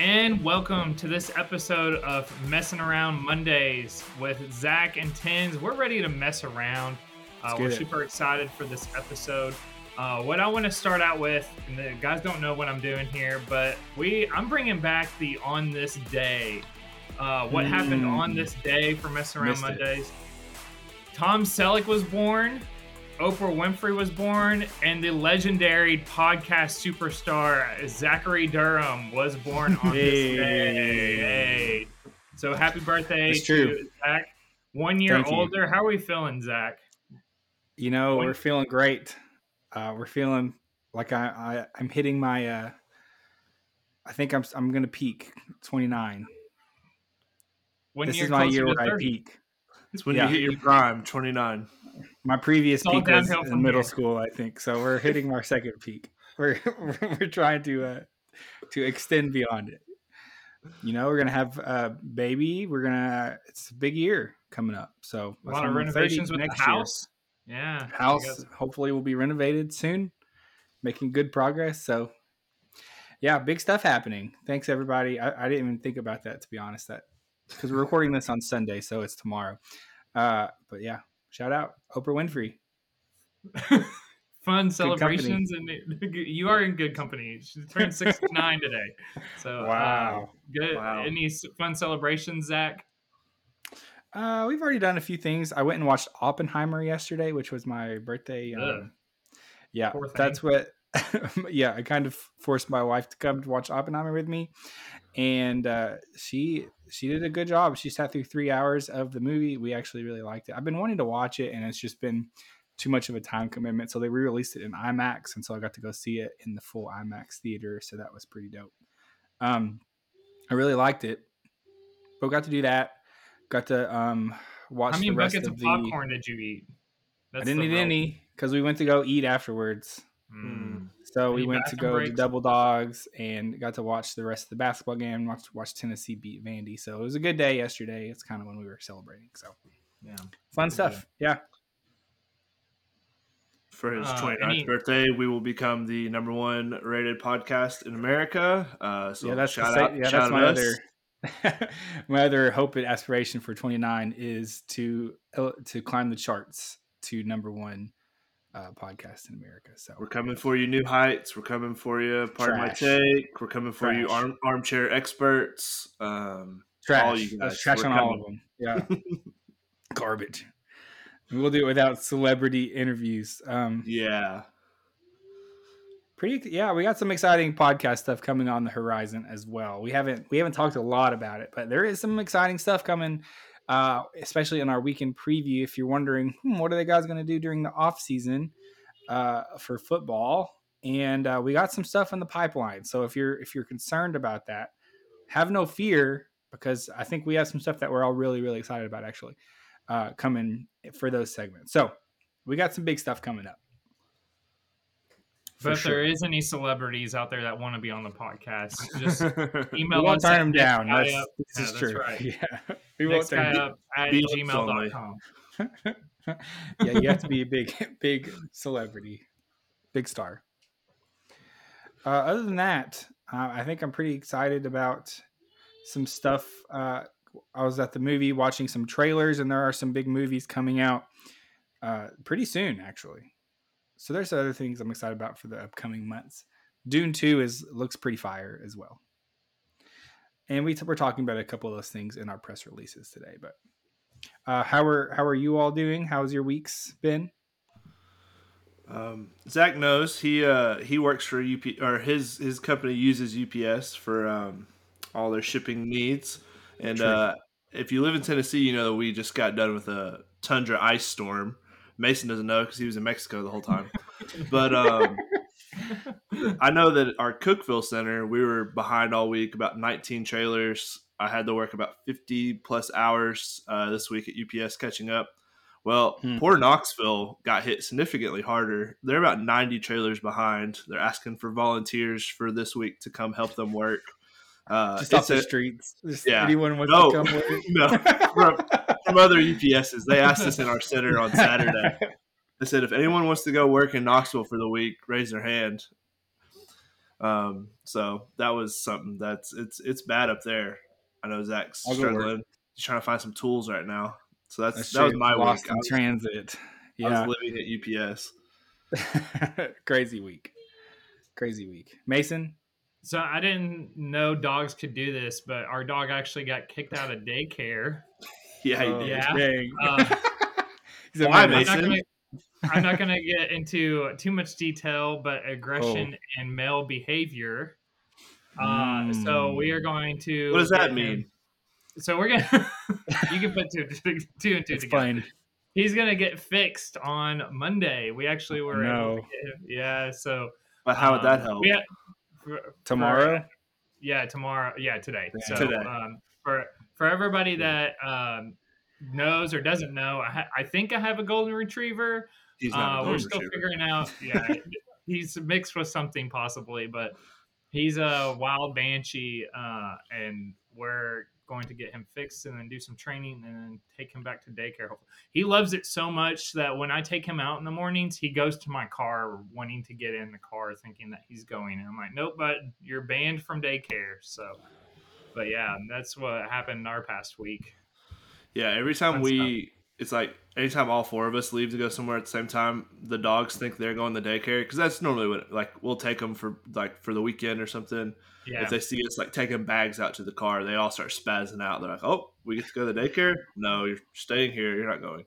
And welcome to this episode of Messing Around Mondays with Zach and Tins. We're ready to mess around. Uh, we're super excited for this episode. Uh, what I want to start out with, and the guys don't know what I'm doing here, but we I'm bringing back the on this day. Uh, what happened Mm. on this day for Messing Around Missed it. Mondays? Tom Selleck was born. Oprah Winfrey was born, and the legendary podcast superstar Zachary Durham was born on this day. Hey. So happy birthday That's to true. Zach. One year Thank you. older. How are we feeling, Zach? You know, we're feeling great. Uh, we're feeling like I, I I'm hitting my. Uh, I think I'm I'm gonna peak 29. One this year is my year to where I peak. It's when Yeah. you hit your prime, 29. My previous It's peak was in middle here. school, I think. So we're hitting our second peak. We're we're trying to uh, to extend beyond it. You know, we're gonna have a baby. We're gonna. It's a big year coming up. So A lot of renovations with the next year. house. Yeah. House guess- hopefully will be renovated soon making good progress so yeah big stuff happening thanks everybody i, I didn't even think about that to be honest that because we're recording this on sunday so it's tomorrow uh but yeah shout out oprah winfrey Fun celebrations, and you are in good company. She turned 69 today. So, uh, Wow. good. Wow. Any fun celebrations, Zach? uh we've already done a few things i went and watched oppenheimer yesterday which was my birthday um, yeah that's what yeah i kind of forced my wife to come to watch oppenheimer with me and uh she she did a good job. She sat through three hours of the movie. We actually really liked it. I've been wanting to watch it and it's just been too much of a time commitment so they re-released it in imax and so i got to go see it in the full imax theater so that was pretty dope. Um i really liked it but got to do that. Got to um watch How many the rest buckets of the popcorn did you eat? I didn't eat real- any because we went to go eat afterwards. Mm. So we went to bathroom go to? Double Dogs and got to watch the rest of the basketball game. Watch watch Tennessee beat Vandy. So it was a good day yesterday. It's kind of when we were celebrating. So Yeah. fun Pretty stuff. Yeah. For his Uh, 29th any- birthday, we will become the number one rated podcast in America. Uh, so yeah. That's shout sa- out, yeah. shout That's out my us. other. my other hope and aspiration for 29 is to uh, to climb the charts to number one uh, podcast in America. So We're coming for you, new heights. We're coming for you. Pardon my take. We're coming for you, arm, armchair experts. Um, trash. all you guys, trash we're on all of them. Yeah. Garbage. We'll do it without celebrity interviews. Um, yeah. pretty yeah, we got some exciting podcast stuff coming on the horizon as well. We haven't we haven't talked a lot about it, but there is some exciting stuff coming. Uh, especially in our weekend preview. If you're wondering, hmm, what are the guys going to do during the off season uh, for football? And uh, we got some stuff in the pipeline. So if you're if you're concerned about that, have no fear because I think we have some stuff that we're all really really excited about actually uh, coming for those segments. So we got some big stuff coming up. But if sure. there is any celebrities out there that want to be on the podcast, just email we won't us turn them down. That's, up- this Yeah, is true. right. Yeah, we won't turn guy up at Be looks only. gmail.com. yeah, you have to be a big, big celebrity, big star. Uh, other than that, uh, I think I'm pretty excited about some stuff. Uh, I was at the movie watching some trailers, and there are some big movies coming out uh, pretty soon, actually. So there's other things I'm excited about for the upcoming months. Dune Two is looks pretty fire as well, and we we're talking about a couple of those things in our press releases today. But uh, how are how are you all doing? How's your weeks been? Um, Zach knows he uh, he works for UP or his his company uses UPS for um, all their shipping needs. And uh, if you live in Tennessee, you know that we just got done with a tundra ice storm. Mason doesn't know because he was in Mexico the whole time. but um, I know that our Cookeville Center, we were behind all week, about 19 trailers. I had to work about 50 plus hours uh, this week at UPS catching up. Well, Hmm. poor Knoxville got hit significantly harder. They're about 90 trailers behind. They're asking for volunteers for this week to come help them work. Uh, Just off the a- streets. Just yeah. anyone wants No. to come with no, from, from other UPSs. They asked us in our center on Saturday. They said if anyone wants to go work in Knoxville for the week, raise their hand. Um, so that was something that's it's it's bad up there. I know Zach's I'll struggling. He's trying to find some tools right now. So that's, That's that was my Lost week. in I was, transit. I Yeah, was living at UPS. crazy week. Crazy week. Mason. So I didn't know dogs could do this, but our dog actually got kicked out of daycare. Yeah, he Oh, did. Yeah. dang. Uh, He's a Why, menace. I'm not, not gonna get into too much detail, but aggression and male behavior. Uh, so we are going to. What does that mean? So we're gonna. you can put two, two and two together. Explain. He's gonna get fixed on Monday. We actually were able No. to get. Yeah. So But how would that um, help? for- Tomorrow? for- yeah, tomorrow. Yeah, today. Yeah. So Today. Um, for for everybody that um, knows or doesn't know, I, ha- I think I have a golden retriever. He's not. Uh, we're still retriever. figuring out. Yeah, he's mixed with something possibly, but he's a wild banshee, uh, and we're going to get him fixed and then do some training and then take him back to daycare. He loves it so much that when I take him out in the mornings, he goes to my car wanting to get in the car, thinking that he's going. And I'm like, nope, but you're banned from daycare. So, but yeah, that's what happened in our past week. Yeah, every time we, it's like anytime all four of us leave to go somewhere at the same time, the dogs think they're going to daycare because that's normally what like we'll take them for like for the weekend or something. Yeah. If they see us like taking bags out to the car, they all start spazzing out. They're like, "Oh, we get to go to the daycare? No, you're staying here. You're not going."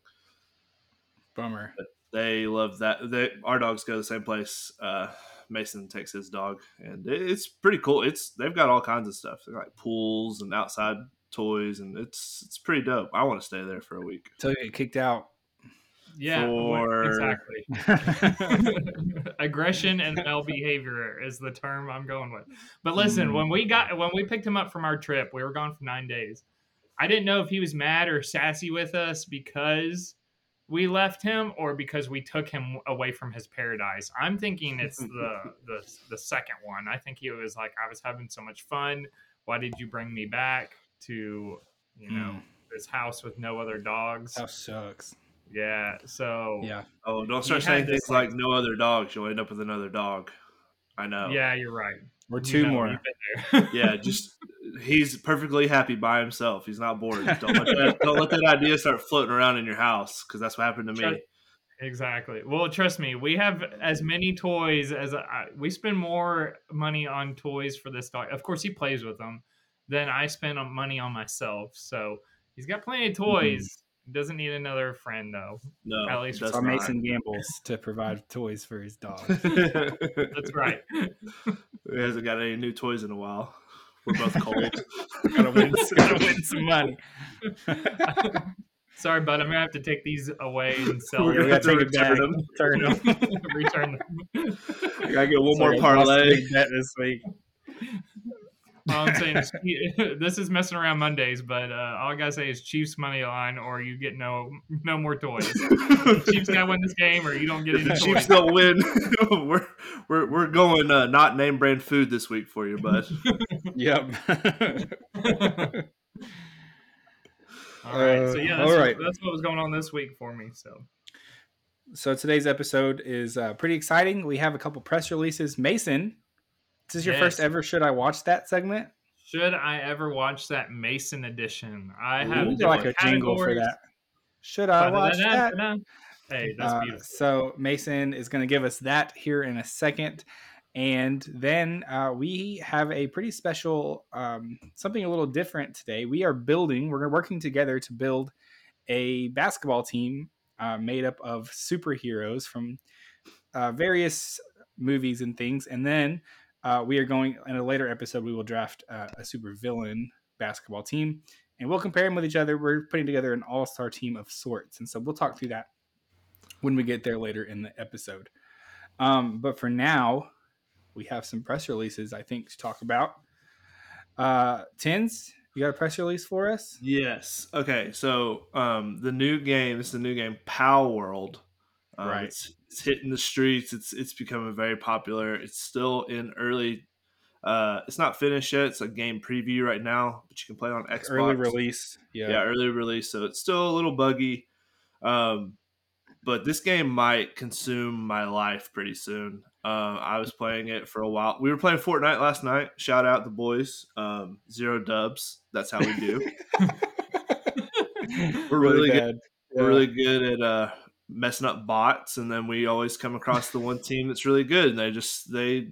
Bummer. They love that. They our dogs go to the same place. Uh, Mason takes his dog, and it's pretty cool. It's they've got all kinds of stuff. They got like pools and outside toys, and it's it's pretty dope. I want to stay there for a week. Till you get kicked out. yeah, for- exactly. aggression and male behavior is the term I'm going with. But listen, Mm. when we got when we picked him up from our trip, we were gone for nine days. I didn't know if he was mad or sassy with us because we left him or because we took him away from his paradise. I'm thinking it's the the the second one. I think he was like, I was having so much fun. Why did you bring me back to you know Mm. this house with no other dogs? That sucks. Yeah. So Yeah. Oh, don't start He had saying this, things like, "No other dogs." You'll end up with another dog. I know. Yeah, you're right. Or You two know, more. you've been there. Yeah, just he's perfectly happy by himself. He's not bored. Don't let that, don't let that idea start floating around in your house because that's what happened to me. Shut- exactly. Well, trust me, we have as many toys as I, we spend more money on toys for this dog. Of course, he plays with them than I spend on money on myself. So he's got plenty of mm-hmm. toys. Doesn't need another friend though. No, At least does So not. Mason gambles to provide toys for his dog. That's right. he hasn't got any new toys in a while. We're both cold. gotta, win, gotta win some money. Sorry, bud. I'm gonna have to take these away and sell We're We them. gonna gotta have to take back. return them. Turn them. Return them. I gotta get one more Sorry, I lost a parlay. big bet this week. All I'm saying is this is messing around Mondays, but uh, all I gotta say is Chiefs money line, or you get no no more toys. Chiefs gotta win this game, or you don't get any the toys. Chiefs don't win. we're we're we're going uh, not name brand food this week for you, bud. Yep. all right, so yeah, Uh, that's, all what- that's what was going on this week for me. So so today's episode is uh, pretty exciting. We have a couple press releases. Mason, this is your first ever Should I Watch That segment? should I ever watch that Mason edition? I have like a jingle for that. Should I watch that? Hey, that's Uh, beautiful. so Mason is going to give us that here in a second, and then uh, we have a pretty special um, something a little different today. We are building. We're working together to build a basketball team uh, made up of superheroes from uh, various movies and things, and then uh, we are going in a later episode. We will draft uh, a super villain basketball team, and we'll compare them with each other. We're putting together an all star team of sorts, and so we'll talk through that when we get there later in the episode. Um, but for now, we have some press releases I think to talk about. Uh, Tins, you got a press release for us? Yes. Okay. So um, the new game. This is the new game, Palworld. Um, Right. It's, it's hitting the streets. It's it's becoming very popular. It's still in early Uh, it's not finished yet. It's a game preview right now, but you can play on Xbox. Early release. Yeah. Yeah, early release. So it's still a little buggy. Um, but this game might consume my life pretty soon. Uh, I was playing it for a while. We were playing Fortnite last night. Shout out the boys. Um, zero dubs. That's how we do. We're really, good. bad. We're really good at uh, messing up bots, and then we always come across the one team that's really good, and they just they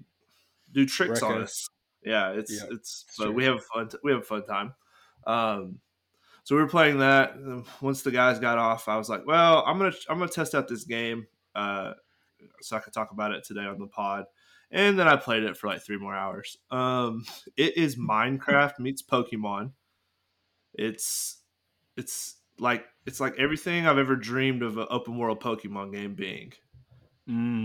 do tricks Wreck on us. Yeah, it's Yeah, it's but we have a fun we have a fun time. Um, so we were playing that. and Once the guys got off, I was like, "Well, I'm gonna I'm gonna test out this game, uh, so I could talk about it today on the pod." And then I played it for like three more hours. Um, it is Minecraft meets Pokemon. It's it's like it's like everything I've ever dreamed of an open world Pokemon game being.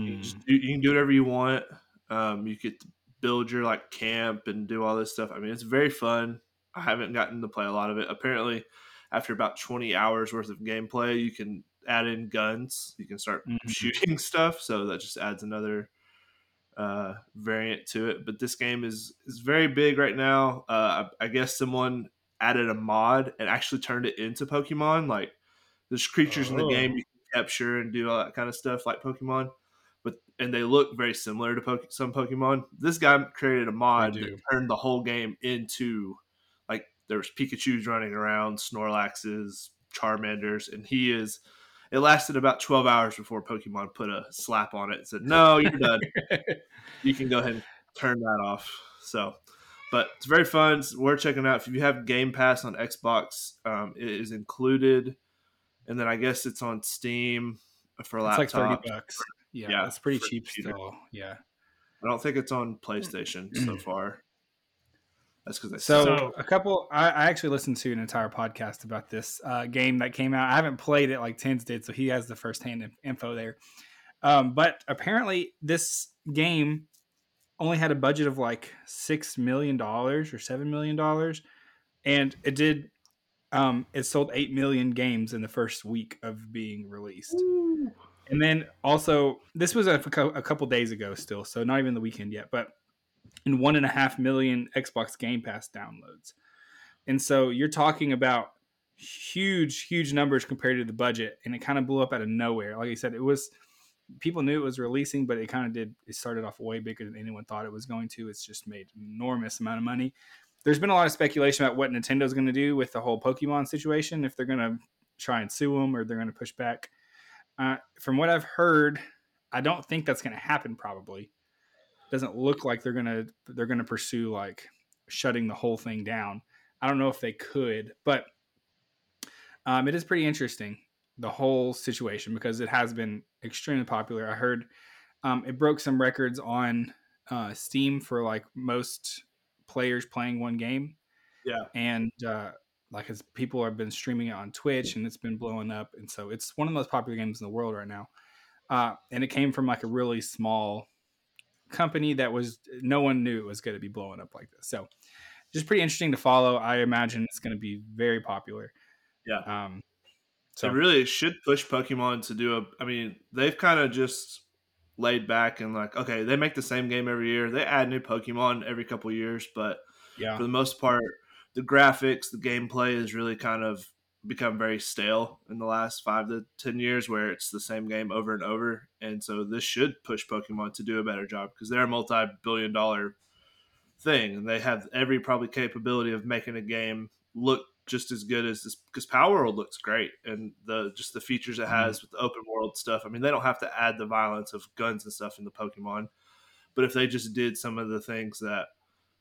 You, Mm. just do, you can do whatever you want. Um, you get to build your like camp and do all this stuff. I mean, it's very fun. I haven't gotten to play a lot of it. Apparently, after about 20 hours worth of gameplay, you can add in guns. You can start Mhm. shooting stuff. So that just adds another uh, variant to it. But this game is is very big right now. Uh, I, I guess someone added a mod and actually turned it into Pokemon. Like there's creatures in the Oh. game you can capture and do all that kind of stuff like Pokemon. But and they look very similar to Poke- some Pokemon. This guy created a mod that turned the whole game into like there's Pikachu's running around, Snorlaxes, Charmanders, and he is. It lasted about 12 hours before Pokemon put a slap on it and said, "No, you're done. you can go ahead and turn that off." So, but it's very fun. It's worth checking out. If you have Game Pass on Xbox, um, it is included, and then I guess it's on Steam for It's laptop. like thirty bucks. Yeah, Yeah, it's pretty cheap computer. still. Yeah. I don't think it's on PlayStation so far. That's because they So. So- a couple, I, I actually listened to an entire podcast about this uh, game that came out. I haven't played it like Tins did, so he has the firsthand in- info there. Um, but apparently, this game only had a budget of like six million dollars or seven million dollars, and it did. Um, it sold eight million games in the first week of being released. And then also, this was a, a couple days ago, still, so not even the weekend yet, but in one and a half million Xbox Game Pass downloads. And so you're talking about huge, huge numbers compared to the budget, and it kind of blew up out of nowhere. Like I said, it was people knew it was releasing, but it kind of did. It started off way bigger than anyone thought it was going to. It's just made enormous amount of money. There's been a lot of speculation about what Nintendo's going to do with the whole Pokemon situation. If they're going to try and sue them or they're going to push back. Uh, from what I've heard, I don't think that's going to happen. Probably doesn't look like they're gonna they're gonna pursue like shutting the whole thing down. I don't know if they could, but um, it is pretty interesting the whole situation because it has been extremely popular. I heard um, it broke some records on uh, Steam for like most players playing one game. Yeah. and uh, like as people have been streaming it on Twitch and it's been blowing up, and so it's one of the most popular games in the world right now. Uh, and it came from like a really small company that was no one knew it was going to be blowing up like this. So just pretty interesting to follow. I imagine it's going to be very popular. Yeah. Um, So it really should push Pokemon to do a. I mean, they've kind of just laid back and like, okay, they make the same game every year. They add new Pokemon every couple years, but yeah, for the most part, the graphics, the gameplay has really kind of become very stale in the last five to ten years, where it's the same game over and over. And so this should push Pokemon to do a better job because they're a multi-billion-dollar thing, and they have every probably capability of making a game look just as good as this. Because Palworld looks great, and the just the features it mm-hmm. has with the open world stuff. I mean, they don't have to add the violence of guns and stuff in the Pokemon, but if they just did some of the things that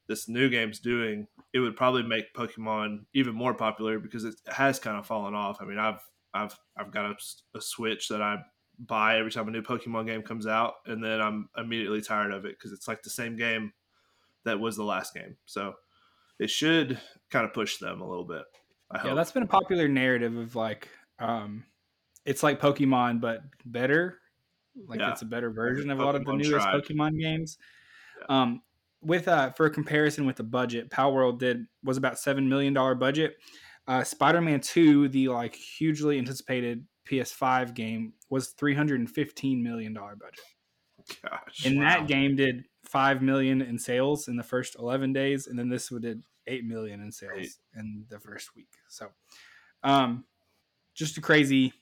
this new game's doing, it would probably make Pokemon even more popular because it has kind of fallen off. I mean, I've I've I've got a, a Switch that I buy every time a new Pokemon game comes out, and then I'm immediately tired of it because it's like the same game that was the last game. So it should kind of push them a little bit. I hope. yeah, that's been a popular narrative of like, um, it's like Pokemon but better. Like Yeah. it's a better version of a lot of the newest tried. Pokemon games. Um, with uh, for a comparison with the budget, Palworld did was about seven million dollar budget. Uh, Spider Man Two, the like hugely anticipated PS5 game, was three hundred and fifteen million dollar budget. Gosh. and Wow. that game did five million in sales in the first 11 days and then this one did 8 million in sales in the first week. So um just a crazy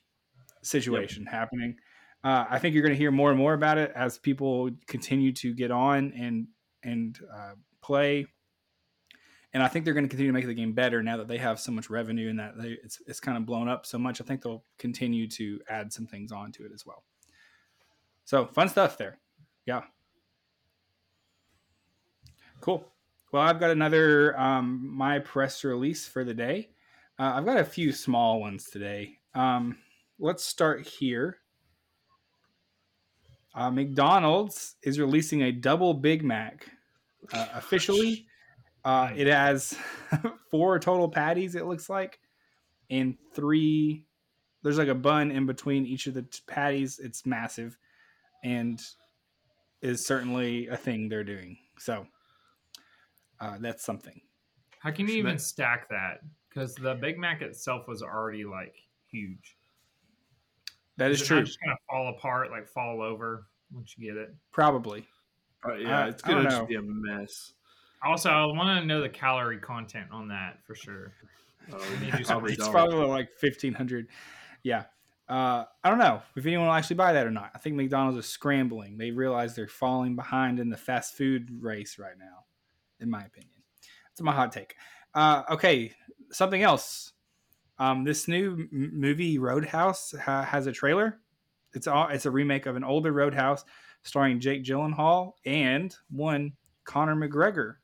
situation happening. Uh, i think you're going to hear more and more about it as people continue to get on and and uh, play. And i think they're going to continue to make the game better now that they have so much revenue and that they, it's, it's kind of blown up so much. I think they'll continue to add some things onto it as well. So fun stuff there. Yeah. Cool. Well, I've got another um, my press release for the day. Uh, I've got a few small ones today. Um, let's start here. Uh, McDonald's is releasing a double Big Mac uh, officially. Uh, it has four total patties. It looks like, and three. There's like a bun in between each of the t- patties. It's massive, and is certainly a thing they're doing. So uh, that's something. How can you Schmidt- even stack that? Because the Big Mac itself was already like huge. That is it true. Not just kind of fall apart, like fall over once you get it. Probably. Uh, yeah, it's gonna just be a mess. Also, I want to know the calorie content on that for sure. Oh, We need to do some probably it's probably like fifteen hundred. Yeah. Uh, I don't know if anyone will actually buy that or not. I think McDonald's is scrambling. They realize they're falling behind in the fast food race right now, in my opinion. That's my hot take. Uh, okay, something else. Um, this new m- movie Roadhouse ha- has a trailer. It's all. It's a remake of an older Roadhouse starring Jake Gyllenhaal and one Conor McGregor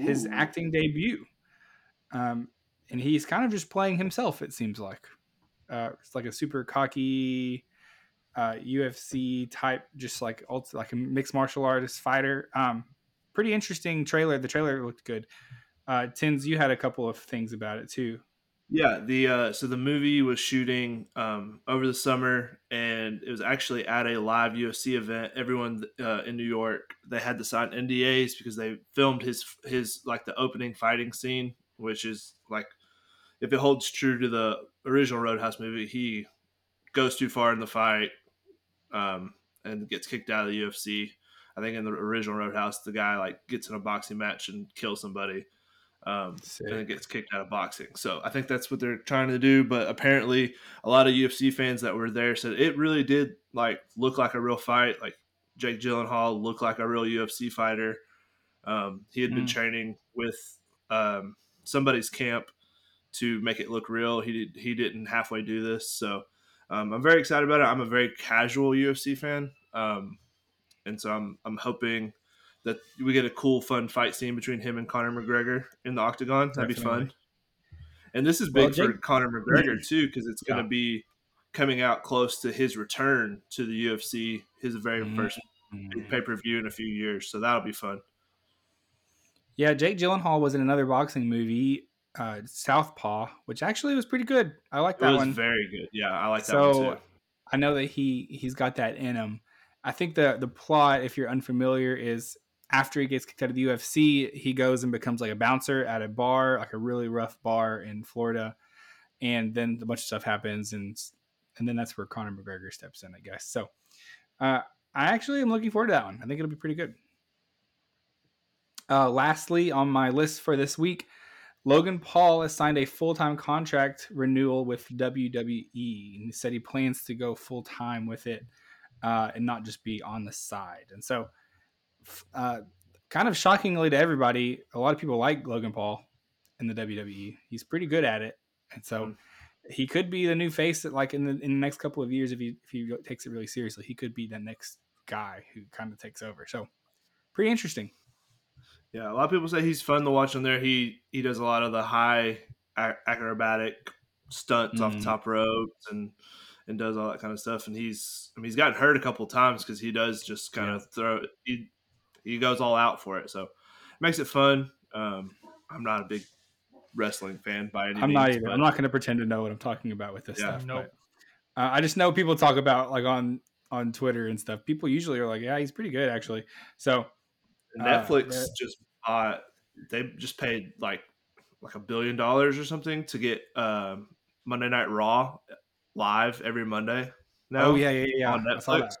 his acting debut. Um, and he's kind of just playing himself, it seems like. Uh, it's like a super cocky uh, UFC type, just like ult- like a mixed martial artist fighter. Um, pretty interesting trailer. The trailer looked good. Uh, Tins, you had a couple of things about it too. Yeah, the uh, so the movie was shooting um, over the summer, and it was actually at a live UFC event. Everyone uh, in New York they had to sign NDAs because they filmed his his like the opening fighting scene, which is like if it holds true to the original Roadhouse movie, he goes too far in the fight um, and gets kicked out of the UFC. I think in the original Roadhouse, the guy like gets in a boxing match and kills somebody um, Sick. and then gets kicked out of boxing. So I think that's what they're trying to do. But apparently, a lot of UFC fans that were there said it really did like look like a real fight. Like Jake Gyllenhaal looked like a real UFC fighter. Um, he had been Mm. training with um, somebody's camp to make it look real. He did, he didn't halfway do this, so um, I'm very excited about it. I'm a very casual UFC fan, um, and so I'm I'm hoping that we get a cool, fun fight scene between him and Conor McGregor in the octagon. That'd be fun. And this is Well, big for Jake- Conor McGregor too, because it's going to be coming out close to his return to the UFC, his very Mhm. first pay per view in a few years. So that'll be fun. Yeah, Jake Gyllenhaal was in another boxing movie, uh, Southpaw, which actually was pretty good. I like It that was one. very good. Yeah, I like that so one too. I know that he he's got that in him. I think the the plot, if you're unfamiliar, is after he gets kicked out of the UFC, he goes and becomes like a bouncer at a bar, like a really rough bar in Florida, and then a bunch of stuff happens, and and then that's where Conor McGregor steps in, I guess. So, uh, I actually am looking forward to that one. I think it'll be pretty good. Uh, lastly, on my list for this week, Logan Paul has signed a full time contract renewal with WWE. And he said he plans to go full time with it uh, and not just be on the side. And so, uh, kind of shockingly to everybody, a lot of people like Logan Paul in the WWE. He's pretty good at it. And so, Mm. he could be the new face that, like, in the, in the next couple of years, if he, if he takes it really seriously, he could be the next guy who kind of takes over. So, pretty interesting. Yeah, a lot of people say he's fun to watch on there. He he does a lot of the high acrobatic stunts off the Mhm. top ropes and and does all that kind of stuff. And he's I mean he's gotten hurt a couple times because he does just kind of throw he he goes all out for it. So it makes it fun. Um, I'm not a big wrestling fan by any I'm means. not either. but- I'm not going to pretend to know what I'm talking about with this Yeah. stuff. Nope. But, uh, I just know people talk about like on on Twitter and stuff. People usually are like, "Yeah, he's pretty good, actually." So Uh, Netflix that- just bought. They just paid like like a billion dollars or something to get um, Monday Night Raw live every Monday. Now. oh yeah, yeah, yeah. on Netflix.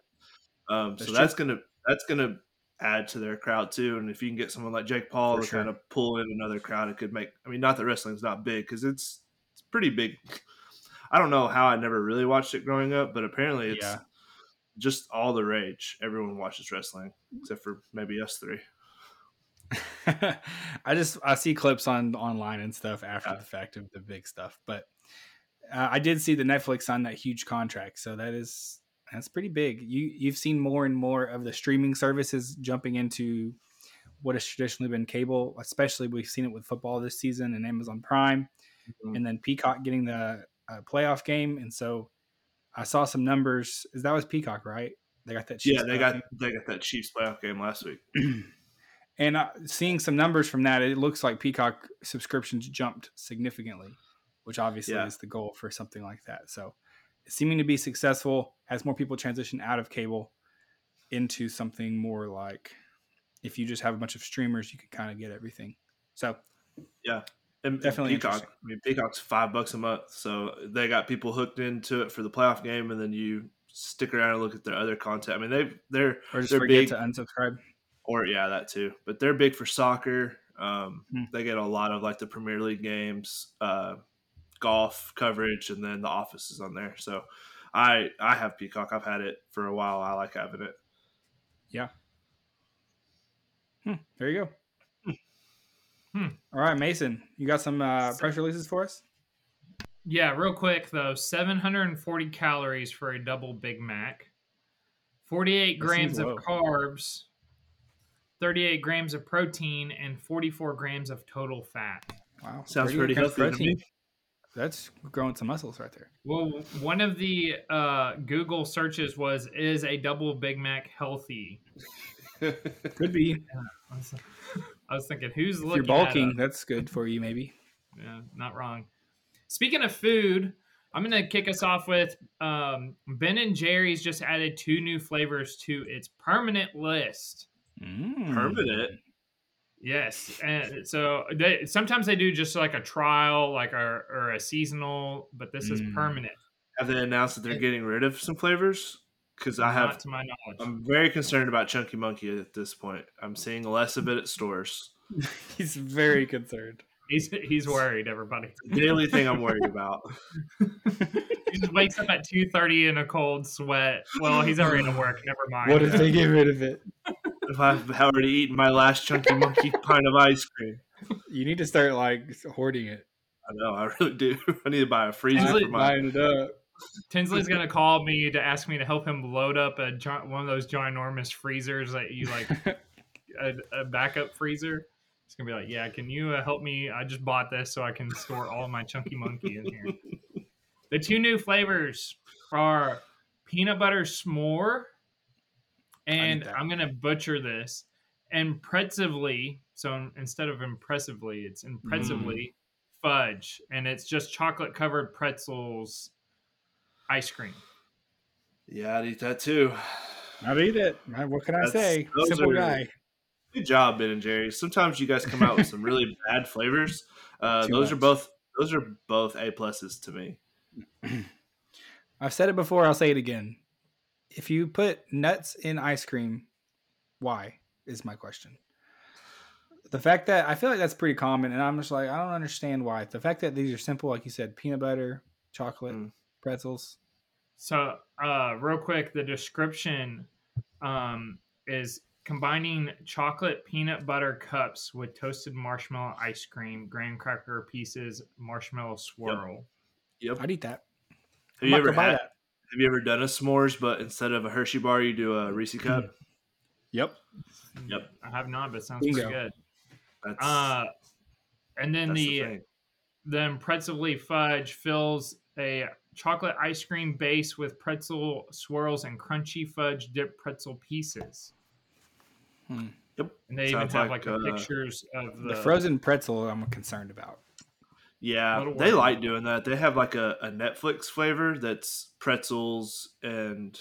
that. Um, That's so that's gonna that's gonna add to their crowd too. And if you can get someone like Jake Paul For to sure. kind of pull in another crowd, it could make. I mean, not that wrestling's not big because it's it's pretty big. I don't know how I never really watched it growing up, but apparently it's Yeah. just all the rage. Everyone watches wrestling except for maybe us three. I just I see clips on online and stuff after Yeah. the fact of the big stuff, but uh, I did see the Netflix on that huge contract, so that is that's pretty big. You you've seen more and more of the streaming services jumping into what has traditionally been cable, especially we've seen it with football this season and Amazon Prime, Mhm. and then Peacock getting the uh, playoff game, and so I saw some numbers. Is that was Peacock, right? They got that. Yeah, they got game? they got that Chiefs playoff game last week. and uh, seeing some numbers from that, it looks like Peacock subscriptions jumped significantly, which obviously Yeah. is the goal for something like that. So, it's seeming to be successful as more people transition out of cable into something more like if you just have a bunch of streamers, you can kind of get everything. So, yeah, and Definitely Peacock. I mean, Peacock's five bucks a month, so they got people hooked into it for the playoff game, and then you stick around and look at their other content. I mean, they they're or just They're forget big. to unsubscribe. or yeah, that too. But they're big for soccer. Um, Hmm. They get a lot of like the Premier League games, uh, golf coverage, and then The Office is on there. So I I have Peacock. I've had it for a while. I like having it. Yeah. Hmm, there you go. Hmm. All right, Mason, you got some uh, press releases for us? Yeah, real quick though, 740 calories for a double Big Mac, 48 That grams of carbs, 38 grams of protein, and 44 grams of total fat. Wow, Sounds 38 pretty grams of healthy to me. That's growing some muscles right there. Well, one of the uh, Google searches was "Is a double Big Mac healthy?" Could be. I was, I was thinking, who's If looking? you're bulking, up? that's good for you, maybe. Yeah, not wrong. Speaking of food, I'm gonna kick us off with um, Ben and Jerry's just added two new flavors to its permanent list. Mm. Permanent. Yes, and so they sometimes they do just like a trial, like a or a seasonal, but this is Mm. permanent. Have they announced that they're getting rid of some flavors? Because I Not have. to my knowledge. I'm very concerned about Chunky Monkey at this point. I'm seeing less of it at stores. He's very concerned. he's he's worried. Everybody. The Daily thing I'm worried about. he just wakes up at two thirty in a cold sweat. Well, he's already at work. Never mind. What if they get rid of it? If I've already eaten my last Chunky Monkey pint of ice cream. You need to start like hoarding it, I know, I really do. I need to buy a freezer Usually for my. buying it up. Tinsley's gonna call me to ask me to help him load up a one of those ginormous freezers that you like a, a backup freezer. It's gonna be like, yeah, can you uh, help me? I just bought this so I can store all my chunky monkey in here. the two new flavors are peanut butter s'more, and. I'm gonna butcher this. Impressively, so instead of impressively, it's impressively fudge, and it's just chocolate covered pretzels ice cream. Yeah, I'd eat that too. I'd eat it. What can I That's- say? Simple are- guy. Good job, Ben and Jerry. Sometimes you guys come out with some really bad flavors. Uh, Too those are both those are both A pluses to me. I've said it before. I'll say it again. If you put nuts in ice cream, why is my question. The fact that I feel like that's pretty common, and I'm just like I don't understand why. The fact that these are simple, like you said, peanut butter, chocolate, Mm. pretzels. So, uh, real quick, the description um, is combining chocolate peanut butter cups with toasted marshmallow ice cream, graham cracker pieces, marshmallow swirl. Yep. I'd eat that. Have you ever go had? that. Have you ever done a s'mores, but instead of a Hershey bar, you do a Reese cup? Yep. Yep. I have not, but it sounds Bingo. pretty good. That's, Uh, and then that's the the thing. the impressively fudge fills a chocolate ice cream base with pretzel swirls and crunchy fudge dipped pretzel pieces. Hmm. Yep. And they Sounds even have like, like, the uh, pictures of the, The frozen pretzel, I'm concerned about. Yeah, they like doing that. They have like a, a Netflix flavor that's pretzels and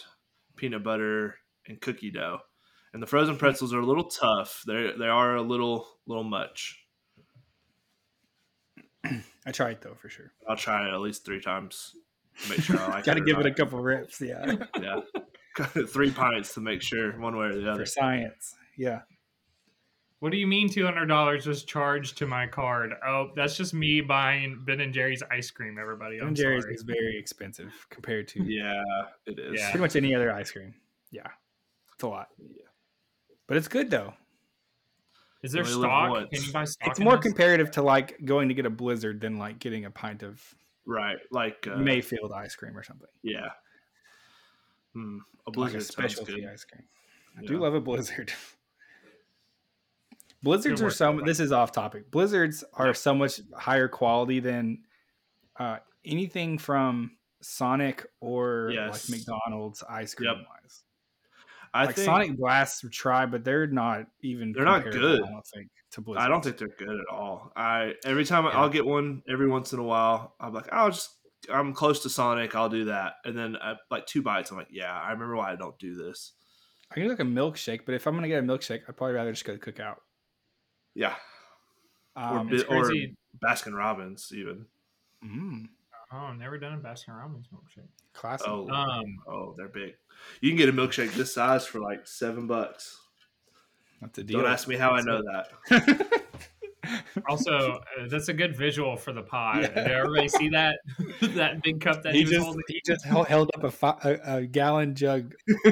peanut butter and cookie dough. And the frozen hmm. pretzels are a little tough. They they are a little little much. I try it though for sure. I'll try it at least three times. to Make sure I like Got to give it a couple rips. Yeah. yeah. three pints to make sure one way or the other. for science. Yeah. What do you mean two hundred dollars was charged to my card? Oh, that's just me buying Ben and Jerry's ice cream. Everybody, Ben I'm and Jerry's sorry. is very expensive compared to Yeah, it is. Yeah. pretty much any other ice cream. Yeah. It's a lot. Yeah, But it's good though. Is there You only live stock? Can you buy stock? It's more this? comparative to like going to get a blizzard than like getting a pint of Right. Like uh, Mayfield ice cream or something. Yeah. Hmm. A Like blizzard a specialty good. ice cream. I do love a blizzard. Blizzards are so. This is off topic. Blizzards are Yep. so much higher quality than uh, anything from Sonic or Yes. like McDonald's ice cream Yep. wise. I like think Sonic Blasts try, but they're not even. They're not good. I don't think to Blizzards. I don't think they're good at all. I every time Yeah. I'll get one every once in a while, I'm like, I'll just I'm close to Sonic, I'll do that, and then uh, like two bites, I'm like, yeah, I remember why I don't do this. I can do like a milkshake, but if I'm gonna get a milkshake, I'd probably rather just go to Cookout. Yeah, or, Um, bi- it's or. Baskin Robbins even. mm, Oh, I've never done a Baskin Robbins milkshake. classic. Oh, Um, oh, they're big. You can get a milkshake this size for like seven bucks. That's a deal. Don't ask me how I know that. also, uh, that's a good visual for the pod. Yeah. Did everybody see that? that big cup that he, he was just holding. he just held, held up a, fi- a, a gallon jug,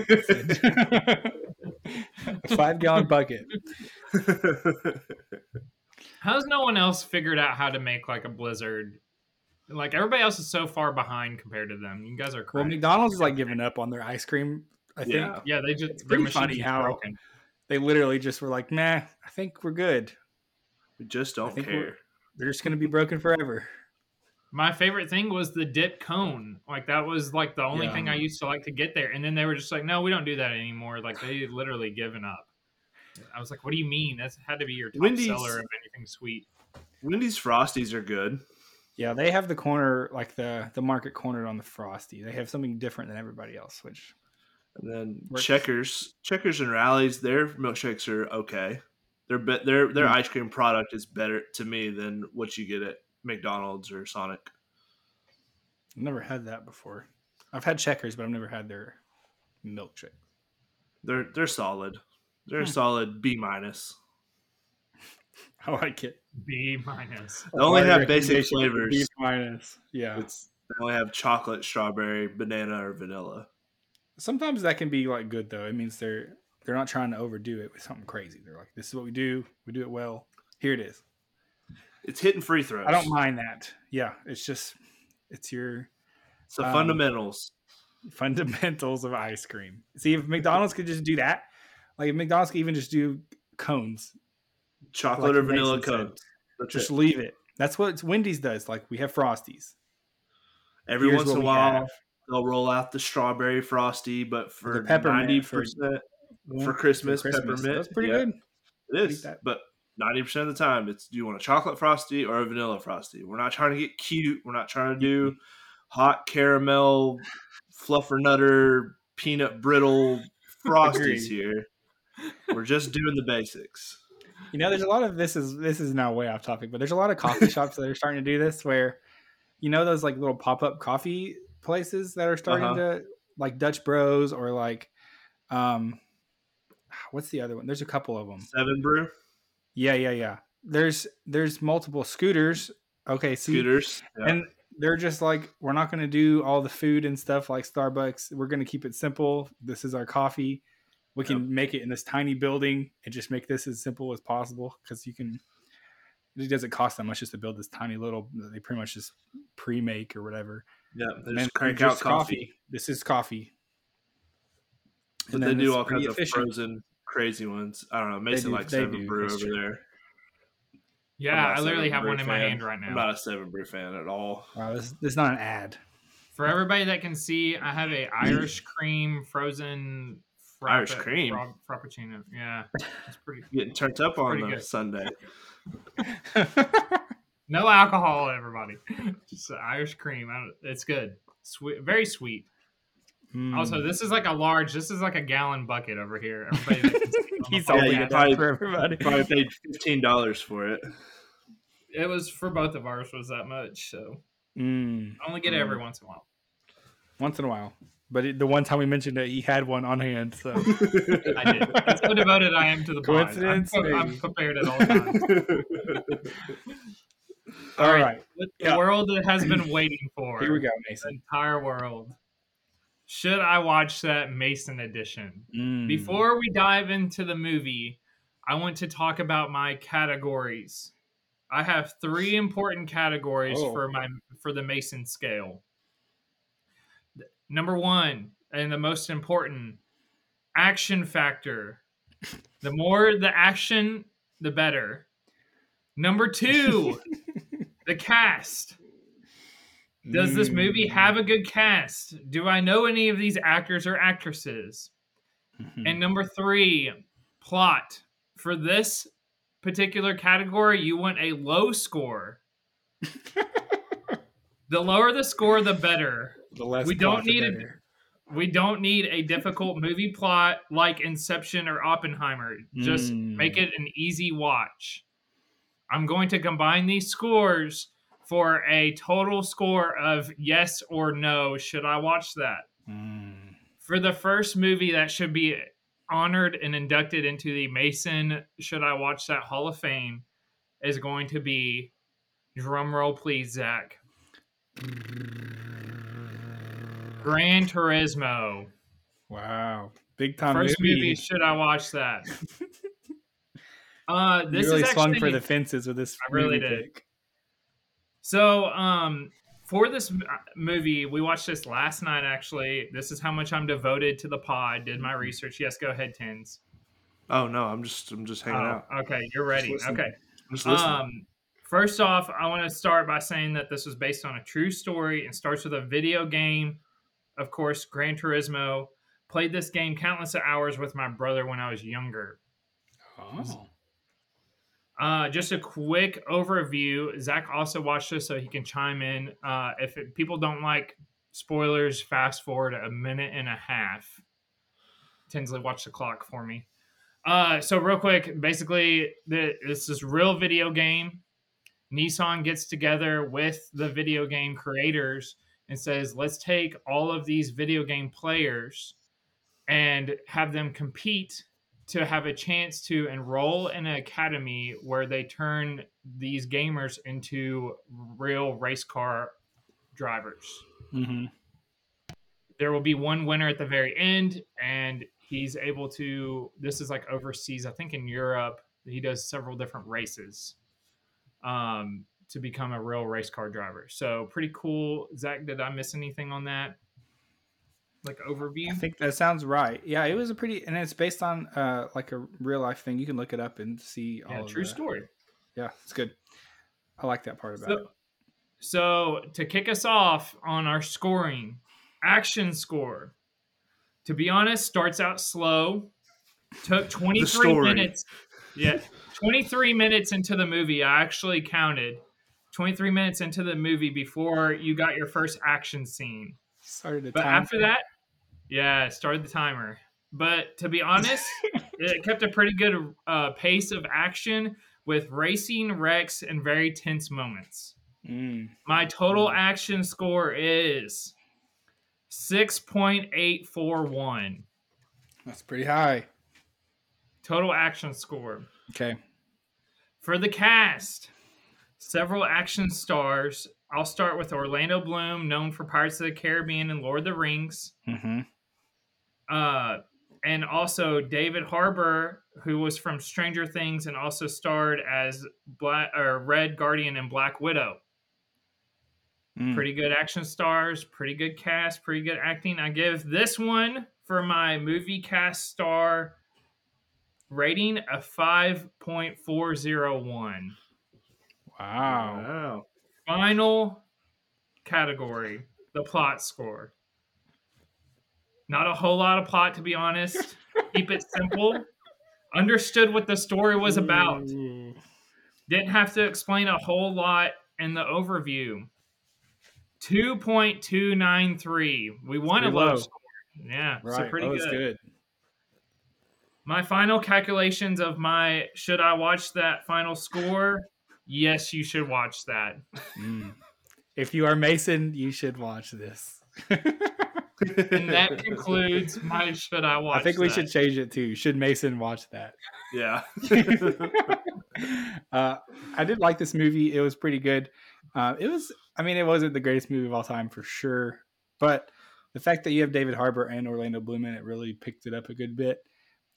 a five gallon bucket. How's no one else figured out how to make like a blizzard? Like everybody else is so far behind compared to them. You guys are crazy. Well. McDonald's is like giving up on their ice cream. I think Yeah. yeah, they just It's pretty funny how- broken. they literally just were like, "Nah, I think we're good. we just don't think we're- care. They're just gonna be broken forever." My favorite thing was the dip cone. Like that was like the only Yeah. thing I used to like to get there. And then they were just like, no, we don't do that anymore. Like they had literally given up. I was like, what do you mean? That's had to be your top Wendy's- seller of anything sweet. Wendy's Frosties are good. Yeah, they have the corner, like the the market cornered on the frosty. They have something different than everybody else, which And then Works. Checkers, Checkers and Rally's, their milkshakes are okay. Their be- their their Hmm. ice cream product is better to me than what you get at McDonald's or Sonic. I've never had that before. I've had checkers, but I've never had their milkshake. They're they're solid. They're a Hmm. solid B minus. I like it. B minus. They only have basic recommendation would be flavors. B minus. Yeah. It's they only have chocolate, strawberry, banana, or vanilla. Sometimes that can be like good though. It means they're they're not trying to overdo it with something crazy. They're like, this is what we do. We do it well. Here it is. It's hitting free throws. I don't mind that. Yeah, it's just it's your It's the um, fundamentals. fundamentals of ice cream. See, if McDonald's could just do that, like if McDonald's could even just do cones, Chocolate like or vanilla cones. Just it. leave it. That's what Wendy's does. Like we have Frosties. Every Here's once in a while, have. they'll roll out the strawberry frosty, but for The peppermint ninety for- percent Yeah, for Christmas, peppermint. That's pretty yeah, good. It is, but ninety percent of the time, it's do you want a chocolate frosty or a vanilla frosty? We're not trying to get cute. We're not trying to do hot caramel, fluffernutter, peanut brittle frosties here. We're just doing the basics. You know, there's a lot of this is this is now way off topic, but there's a lot of coffee shops that are starting to do this where you know those like little pop up coffee places that are starting Uh-huh. to like Dutch Bros or like um what's the other one? There's a couple of them. Seven brew Yeah, yeah, yeah. There's there's multiple scooters. Okay, see, scooters. Yeah. and they're just like we're not going to do all the food and stuff like Starbucks. We're going to keep it simple. This is our coffee. We can make it in this tiny building and just make this as simple as possible because you can. It doesn't cost that much just to build this tiny little. They pretty much just pre-make or whatever. yeah, they just crank out just coffee. This is coffee. But And they do all kinds of frozen crazy ones. I don't know. Mason do- likes Seven do, Brew that's over true. there. Yeah, I'm not I a literally have Brew one in my hand right I'm now. not a Seven Brew fan at all. Wow, this, this is not an ad. For everybody that can see, I have a Irish cream frozen frappe- Irish cream? fra- frappuccino. Yeah, it's pretty. Getting turned up on the good. Sunday. No alcohol, everybody. Just Irish cream. I don't, it's good. Sweet, very sweet. Mm. Also, this is like a large. This is like a gallon bucket over here. Everybody that can the he's phone. Yeah, you it probably- for everybody. Probably paid fifteen dollars for it. It was for both of ours was that much, so Mm. I only get it Mm. every once in a while. once in a while. But it, the one time we mentioned it, he had one on hand. So I did. That's how devoted I am to the pod. I'm, Coincidence? I'm prepared at all times. all right, The Yeah. world that has been waiting for. here we go, The Mason. entire world. Should I watch that Mason edition? Mm. Before we dive into the movie, I want to talk about my categories. I have three important categories Oh. for my for the Mason scale. Number one, and the most important, action factor. The more the action, the better. Number two, the cast. Does this movie Mm. have a good cast? Do I know any of these actors or actresses? Mhm. And number three, plot. For this particular category, you want a low score. the lower the score, the better. the less we don't need it. We don't need a difficult movie plot like Inception or Oppenheimer. Just Mm. make it an easy watch. I'm going to combine these scores for a total score of yes or no. Should I watch that? Mm. for the first movie that should be honored and inducted into the Mason Should I Watch That Hall of Fame is going to be drum roll please Zach Gran Turismo Wow, big time first movie movie. should I watch that uh You really is swung for the fences with this. I really did. pick. So, um, for this movie, we watched this last night. Actually, this is how much I'm devoted to the pod. Did my research. Yes, go ahead, Tins. oh no, I'm just I'm just hanging Oh, out. okay, you're ready. Just. Okay. Just. Um, first off, I want to start by saying that this was based on a true story and starts with a video game. Of course, Gran Turismo. Played this game countless of hours with my brother when I was younger. Oh. Uh, just a quick overview. Zach also watched this, so he can chime in. Uh, if it, people don't like spoilers, fast forward a minute and a half. Tinsley, watch the clock for me. Uh, so real quick, basically, the, this is real video game. Nissan gets together with the video game creators and says, "Let's take all of these video game players and have them compete to have a chance to enroll in an academy where they turn these gamers into real race car drivers. hmm There will be one winner at the very end, and he's able to. This is like overseas, I think in Europe. He does several different races um, to become a real race car driver. So pretty cool. Zach, did I miss anything on that? Like overview? I think that sounds right. Yeah, it was a pretty, and it's based on uh like a real life thing. You can look it up and see all. yeah, of true the- story. Yeah, it's good. I like that part about it. So, so to kick us off on our scoring, action score. To be honest, starts out slow. Took 23 minutes. Yeah, 23 minutes into the movie. I actually counted 23 minutes into the movie before you got your first action scene. Started But time after that, yeah, it started the timer. But to be honest, it kept a pretty good uh, pace of action with racing wrecks and very tense moments. Mm. My total action score is 6.841. That's pretty high. Total action score. Okay. For the cast, several action stars. I'll start with Orlando Bloom, known for Pirates of the Caribbean and Lord of the Rings. Mm-hmm. Uh, and also David Harbour, who was from Stranger Things and also starred as Black or Red Guardian and Black Widow. Mm. pretty good action stars, pretty good cast, pretty good acting. I give this one for my movie cast star rating a 5.401. Wow. Wow. Final category, the plot score. Not a whole lot of plot to be honest. Keep it simple. Understood what the story was about. Didn't have to explain a whole lot in the overview. 2.293. We won a low score. Yeah, Right. so pretty good. good. My final calculations of my should I watch that final score? Yes, you should watch that. Mm. If you are Mason, you should watch this. And that concludes my should I watch. I think we that? should change it to should Mason watch that. yeah. uh, I did like this movie. It was pretty good. Uh, it was, I mean, it wasn't the greatest movie of all time for sure, but the fact that you have David Harbour and Orlando Bloom in it really picked it up a good bit.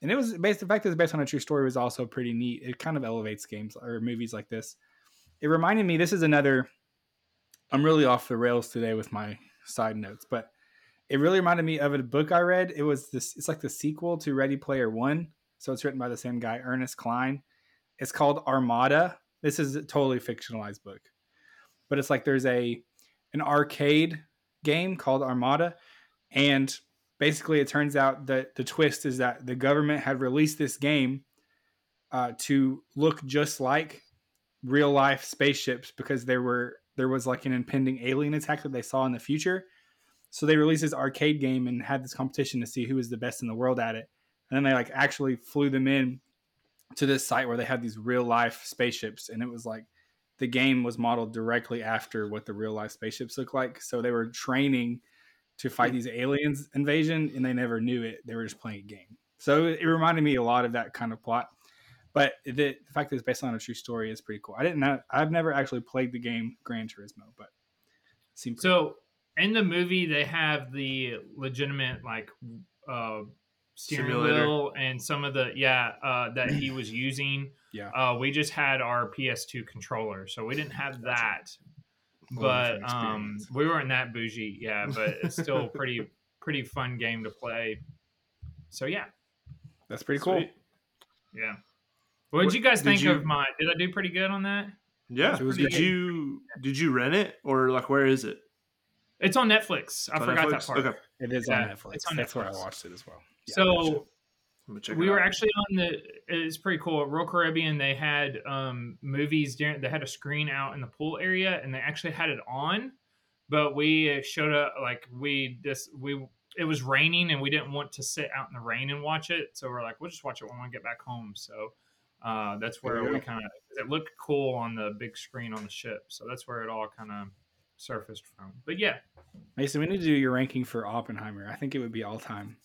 And it was based, the fact that it's based on a true story was also pretty neat. It kind of elevates games or movies like this. It reminded me, this is another, I'm really off the rails today with my side notes, but it really reminded me of a book I read. It was this, it's like the sequel to Ready Player One. So it's written by the same guy, Ernest Cline. It's called Armada. This is a totally fictionalized book, but it's like there's a an arcade game called Armada, and basically it turns out that the twist is that the government had released this game uh, to look just like real life spaceships because there were there was like an impending alien attack that they saw in the future. So they released this arcade game and had this competition to see who was the best in the world at it. And then they like actually flew them in to this site where they had these real life spaceships. And it was like the game was modeled directly after what the real life spaceships look like. So they were training to fight hmm. these aliens invasion and they never knew it. They were just playing a game. So it reminded me a lot of that kind of plot. But the, the fact that it's based on a true story is pretty cool. I didn't know i've never actually played the game gran turismo but it seemed pretty So in the movie, they have the legitimate like uh, steering Simulator. wheel and some of the yeah uh, that he was using. Yeah. Uh, we just had our PS2 controller, so we didn't have that. But um, we weren't that bougie, yeah. But it's still pretty pretty fun game to play. So yeah, that's pretty cool Sweet. yeah. What did What- you guys did think you- of my? Did I do pretty good on that? Yeah. It was Did good. you did you rent it or like where is it? It's on Netflix. I on forgot that part. Okay. it is Yeah, on netflix it's on that's where i watched it as well Yeah, so gotcha. Let me check we it were out. actually on the it's pretty cool at royal caribbean they had um movies during they had a screen out in the pool area and they actually had it on but we showed up like we just we it was raining and we didn't want to sit out in the rain and watch it so we're like we'll just watch it when we get back home so uh, that's where you we kind of it looked cool on the big screen on the ship so that's where it all kind of surfaced from but yeah Mason, we need to do your ranking for Oppenheimer. I think it would be all time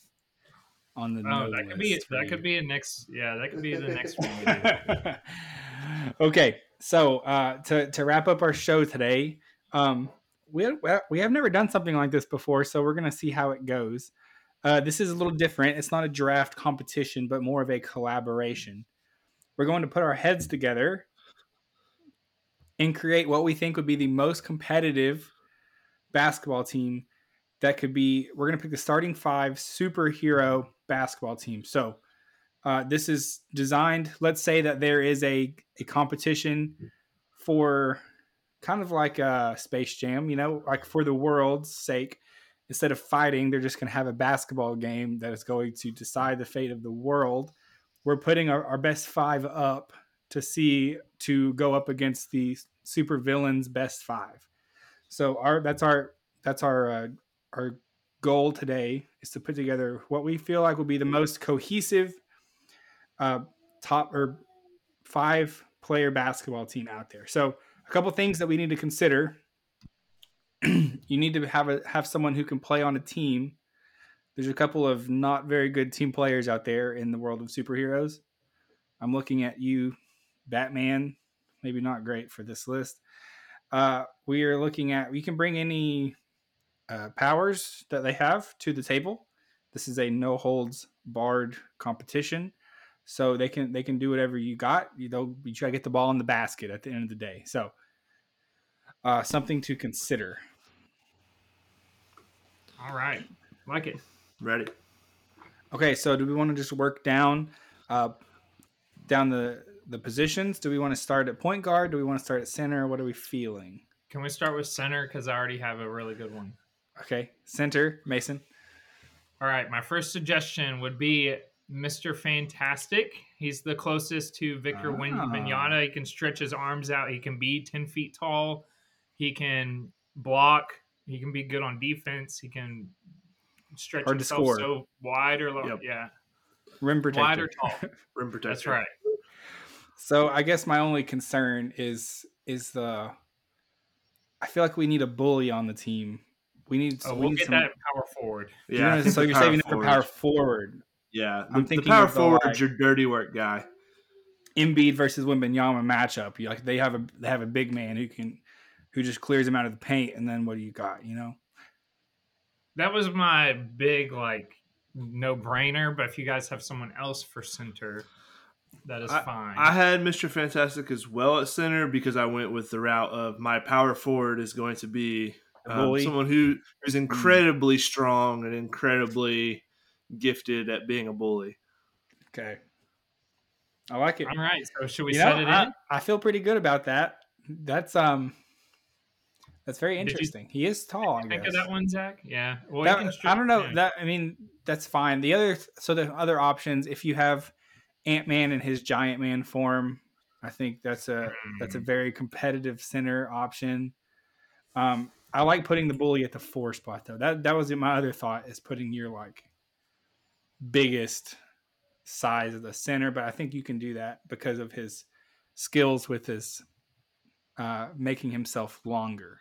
on the. oh, no that could be list for that you. could be a next yeah that could be the next one okay, so uh, to to wrap up our show today, um, we we have never done something like this before, so we're gonna see how it goes. Uh, this is a little different. It's not a draft competition, but more of a collaboration. We're going to put our heads together and create what we think would be the most competitive basketball team that could be. We're going to pick the starting five superhero basketball team. So uh, this is designed. Let's say that there is a a competition for kind of like a Space Jam, you know, like for the world's sake. Instead of fighting, they're just going to have a basketball game that is going to decide the fate of the world. We're putting our, our best five up to see to go up against the super villains best five. So our that's our that's our uh, our goal today is to put together what we feel like will be the most cohesive uh, top or five player basketball team out there. So a couple things that we need to consider. you need to have a have someone who can play on a team. There's a couple of not very good team players out there in the world of superheroes. I'm looking at you, Batman. Maybe not great for this list. Uh, we are looking at we can bring any uh, powers that they have to the table. This is a no holds barred competition, so they can they can do whatever you got. You know, you try to get the ball in the basket at the end of the day. So, uh, something to consider. all right like it Ready. Okay, so do we want to just work down, uh, down the the positions? Do we want to start at point guard? Do we want to start at center? What are we feeling? Can we start with center? Because I already have a really good one. Okay, center, Mason. All right, my first suggestion would be Mr. Fantastic. He's the closest to Victor Win- Ah. Wembanyama. He can stretch his arms out. He can be 10 feet tall. He can block. He can be good on defense. He can stretch Hard to himself score. so wide or low. Yep. Yeah, Rim protector. wide or tall. Rim protector. That's right. So I guess my only concern is is the I feel like we need a bully on the team. We need. Oh, we we'll need get some- that power forward. Yeah, I gonna- so you're saving it for power forward. Yeah, I'm the, thinking the power forward the, like- your dirty work guy. Embiid versus Wembanyama matchup. You like they have a they have a big man who can who just clears him out of the paint, and then what do you got? You know. That was my big like no brainer. But if you guys have someone else for center, that is fine. I had Mr. Fantastic as well at center because I went with the route of my power forward is going to be um, someone who is incredibly strong and incredibly gifted at being a bully. Okay. I like it. All right. So should we you set know, it I, in? I feel pretty good about that. That's um, that's very Did you interesting. he is tall. I Think guess. of that one, Zach. Yeah. Well, That- I don't know. yeah. That I mean, that's fine. The other, so the other options, if you have Ant Man in his Giant Man form, I think that's a that's a very competitive center option. Um, I like putting the bully at the four spot though. That that was my other thought is putting your like biggest size of the center, but I think you can do that because of his skills with his uh, making himself longer.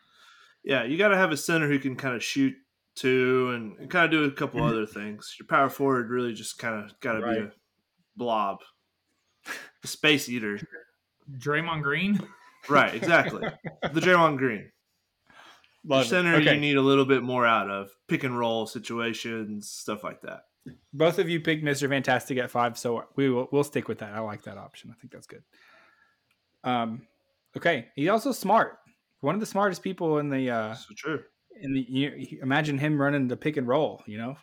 Yeah, you got to have a center who can kind of shoot too and kind of do a couple other things. Your power forward really just kind of got to Right. be a blob, a space eater. Draymond Green. Right, exactly. the Draymond Green. Your Love it. center Okay. you need a little bit more out of pick and roll situations, stuff like that. Both of you picked Mr. Fantastic at five, so we will we'll stick with that. I like that option. I think that's good. Um, okay. He's also smart. One of the smartest people in the uh So true. in the you, you- imagine him running the pick and roll. You know,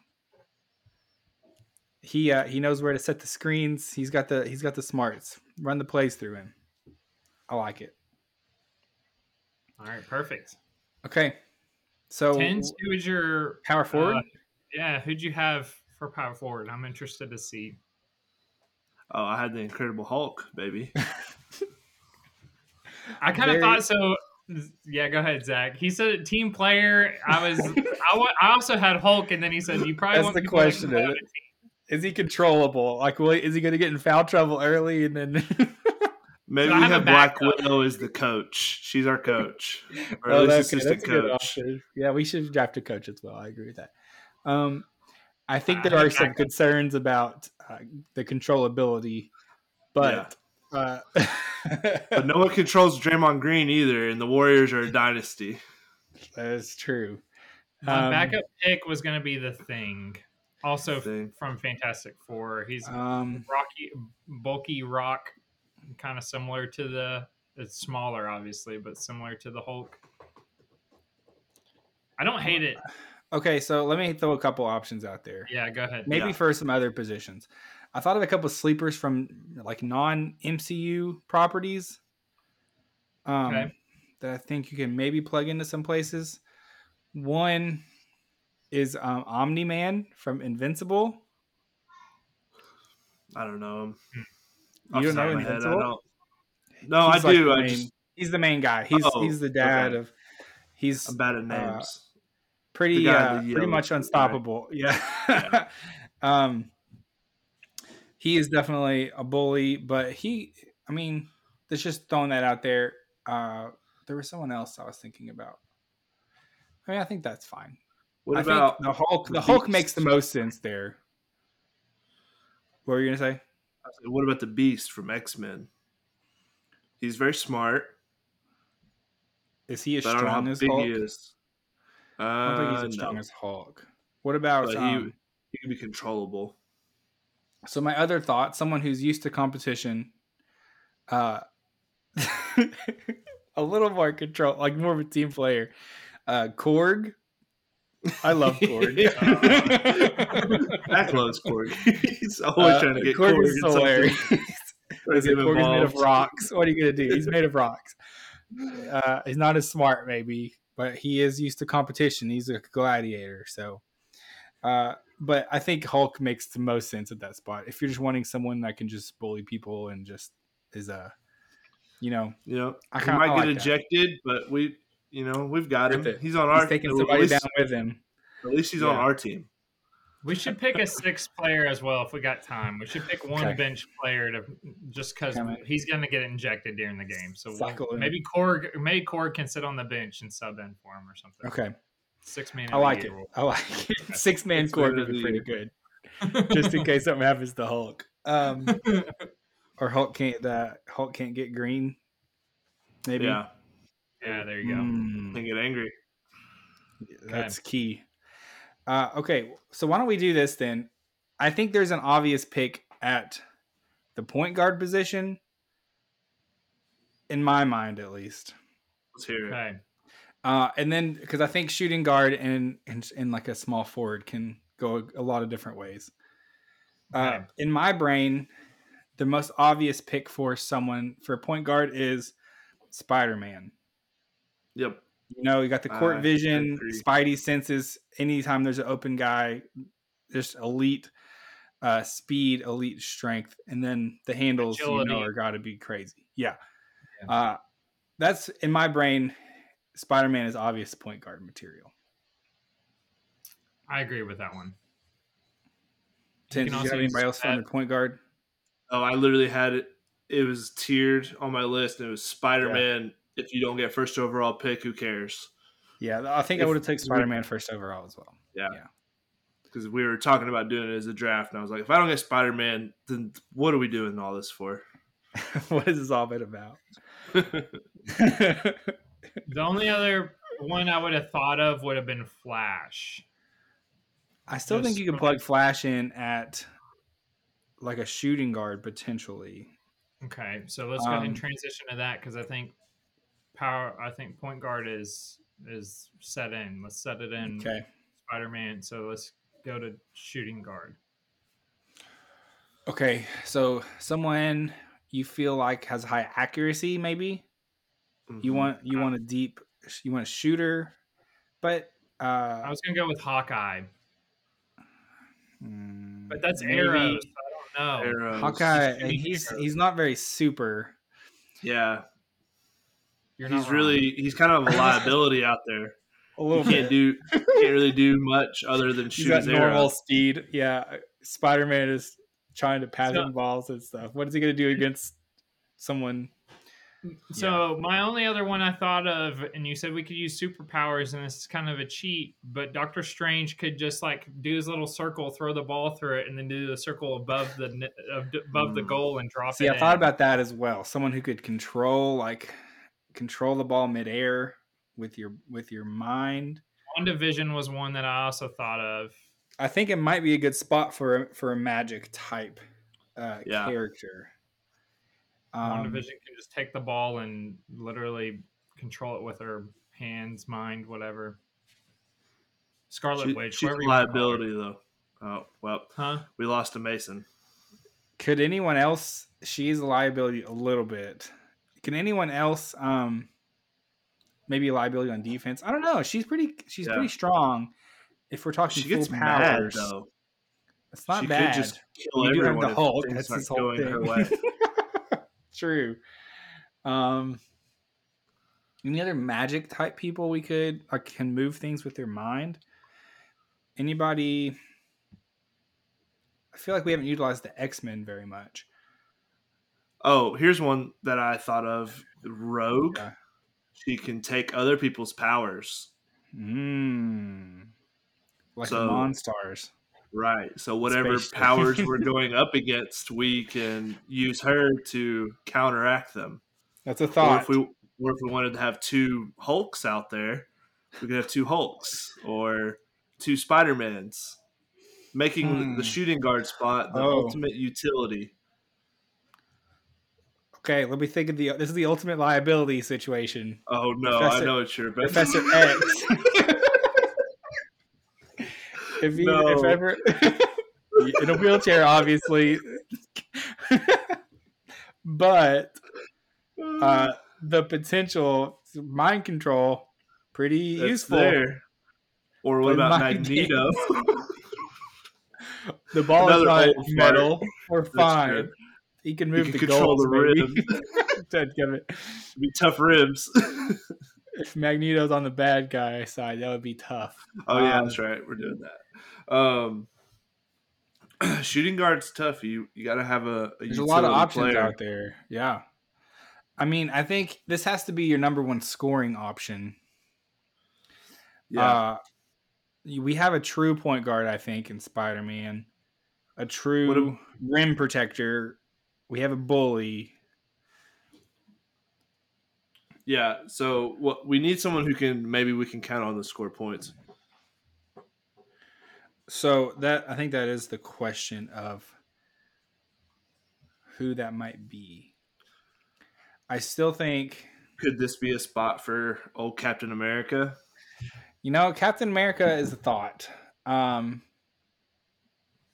he uh, he knows where to set the screens. He's got the he's got the smarts. Run the plays through him. I like it. All right. Perfect. Okay. So Tins. Who is your power forward. uh, yeah? Who'd you have for power forward? I'm interested to see. Oh, I had the Incredible Hulk, baby. I kind of Very- thought so. Yeah, go ahead, Zach. He said team player. I was. I, I also had Hulk, and then he said you probably That's want the people question, can play isn't on it? the team. is he controllable? Like, will, is he going to get in foul trouble early and then? Maybe So we have Black backup. Widow as the coach. She's our coach, or Oh, at least okay, assistant a coach. Yeah, we should draft a coach as well. I agree with that. Um, I think there have are some backup. concerns about uh, the controllability, but uh, But no one controls Draymond Green either, and the Warriors are a dynasty. that is true. My Um, backup pick was going to be the thing. Also from Fantastic Four. He's Um, rocky, bulky rock, kind of similar to the. It's smaller, obviously, but similar to the Hulk. I don't hate it. okay, so let me throw a couple options out there. Yeah, go ahead. Maybe Yeah. for some other positions. I thought of a couple sleepers from like non MCU properties. Um, Okay. that I think you can maybe plug into some places. One is um, Omni Man from Invincible. I don't know him. You Off the don't know of my head, I Invincible? don't. No, I like do. the I main- just he's the main guy. He's Oh, he's the dad okay. of. He's I'm bad at Uh, names. pretty uh, pretty yellow much suit, right? unstoppable. Yeah. um he is definitely a bully, but he I mean, that's just throwing that out there. Uh there was someone else I was thinking about. I mean, I think that's fine. What I about think the Hulk the the Hulk makes the most sense there. What were you gonna say? what about the Beast from X Men? He's very smart, Is he as but I don't know strong as Hulk? he is. Uh, I don't think he's as no. strong as Hulk. What about But he- um, He can be controllable. So my other thought, someone who's used to competition, uh, a little more control, like more of a team player. Uh, Korg. I love Korg. That loves Korg. he's always Uh, trying to get Korg Korg, is in something. hilarious. Trying to get him Korg is made of rocks. What are you gonna do? He's made of rocks. Uh, he's not as smart, maybe, but he is used to competition. He's a gladiator, so. Uh, but I think Hulk makes the most sense at that spot. If you're just wanting someone that can just bully people and just is a, you know, You know, I kinda- might I get like that. ejected, but we, you know, we've got him. It. He's on he's our. taking at somebody least, down with him. At least he's on our team. We should pick a sixth player as well if we got time. We should pick one Okay. bench player to just because he's going to get injected during the game. So we'll- maybe Korg, maybe Korg can sit on the bench and sub in for him or something. Okay. Six man. I like it. I like it. Six man Six core would be pretty year. good, just in case something happens to Hulk. Um, or Hulk can't. The Hulk can't get green. Maybe. Yeah, yeah, there you go. Mm, and get angry. that's key. Uh, okay, so why don't we do this then? I think there's an obvious pick at the point guard position, in my mind at least. Let's hear it. Okay. Uh, and then because I think shooting guard and, and and like a small forward can go a, a lot of different ways. Uh, Okay. in my brain, the most obvious pick for someone for a point guard is Spider Man. Yep. You know, you got the court I vision, agree. Spidey senses. Anytime there's an open guy, just elite uh, speed, elite strength, and then the handles you know are got to be crazy. Yeah, Yeah. Uh, that's in my brain. Spider Man is obvious point guard material. I agree with that one. Tim, can did you also have anybody else on the point guard? Oh, I literally had it. It was tiered on my list, it was Spider Man. If you don't get first overall pick, who cares? Yeah, I think I would have taken Spider Man first overall as well. Yeah. Because we were talking about doing it as a draft, and I was like, if I don't get Spider Man, then what are we doing all this for? what is this all been about? The only other one I would have thought of would have been Flash. I still think you could okay. plug Flash in at like a shooting guard potentially. Okay, so let's go ahead Um, and transition to that because I think power. I think point guard is is set in. Let's set it in. Okay. Spider Man. So let's go to shooting guard. Okay. So someone you feel like has high accuracy, maybe you Mhm. want you want a deep, you want a shooter, but uh, I was gonna go with Hawkeye, mm, but that's maybe arrows. so I don't know. Arrows. Hawkeye, and he's arrows. he's not very super. Yeah, You're he's really he's kind of a liability out there. A He little can't do can't really do much other than He's shoot got his normal arrow. speed. Yeah, Spider Man is trying to pass So- him balls and stuff. What is he gonna do against someone? So my only other one I thought of, and you said we could use superpowers, and this is kind of a cheat, but Doctor Strange could just like do his little circle, throw the ball through it, and then do the circle above the net- ab- above the Hmm. goal and drop See, it. I thought about that as well. Someone who could control like control the ball midair with your with your mind. WandaVision was one that I also thought of. I think it might be a good spot for for a magic type uh, Yeah. character. One Um, division can just take the ball and literally control it with her hands, mind, whatever. Scarlet She, Witch, she's a you wanna call her. liability though. Oh well, Huh? we lost a Mason. could anyone else? She's a liability a little bit. Can anyone else? Um, maybe a liability on defense. I don't know. She's pretty. She's Yeah. pretty strong. If we're talking She gets full mad powers, though. it's not she bad. could just kill you do have the Hulk. That's his whole thing. True. Um, any other magic type people we could like can move things with their mind? Anybody? I feel like we haven't utilized the X Men very much. Oh, here's one that I thought of. Rogue. Yeah. She can take other people's powers. Mm. Like So- the Monstars. Right. So whatever Space- powers we're going up against, we can use her to counteract them. That's a Or thought. if we or if we wanted to have two Hulks out there, we could have two Hulks or two Spider-Mans. Making Hmm. the shooting guard spot the Oh. ultimate utility. Okay, let me think of the. This is the ultimate liability situation. Oh no, Professor- I know it's your best. Professor X. if No. if ever in a wheelchair, obviously, but uh, the potential mind control pretty That's useful. there. Or what But about Magneto? The ball Another is not metal. We're fine. He can move can the control goals, the ribs. Dadgummit. Be tough ribs. if Magneto's on the bad guy side, that would be tough. Oh yeah, Um, that's right. We're doing that. Um, shooting guard's tough. You you got to have a. a There's a lot of options player. out there. Yeah. I mean, I think this has to be your number one scoring option. Yeah, Uh, we have a true point guard, I think, in Spider Man. A true What rim protector. We have a bully. Yeah, so what we need someone who can maybe we can count on to score points. So that I think that is the question of who that might be. I still think Could this be a spot for old Captain America? you know Captain America is a thought. Um,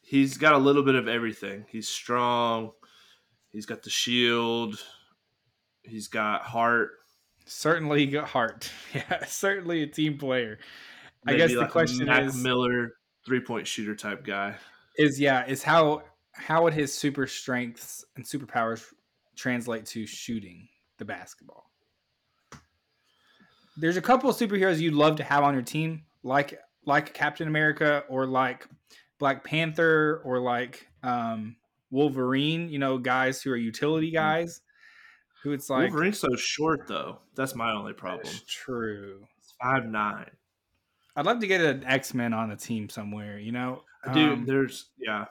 He's got a little bit of everything. He's strong. He's got the shield. He's got heart. certainly got heart. Yeah, certainly a team player. I Maybe guess the like a question Mac is- Miller three point shooter type guy. Is yeah, is how how would his super strengths and superpowers translate to shooting the basketball? There's a couple of superheroes you'd love to have on your team, like like Captain America or like Black Panther or like um, Wolverine. You know, guys who are utility guys. Who it's like Wolverine's so short though. That's my only problem. That's true. It's five nine. I'd love to get an X Men on the team somewhere. You know, Dude, Um, there's yeah.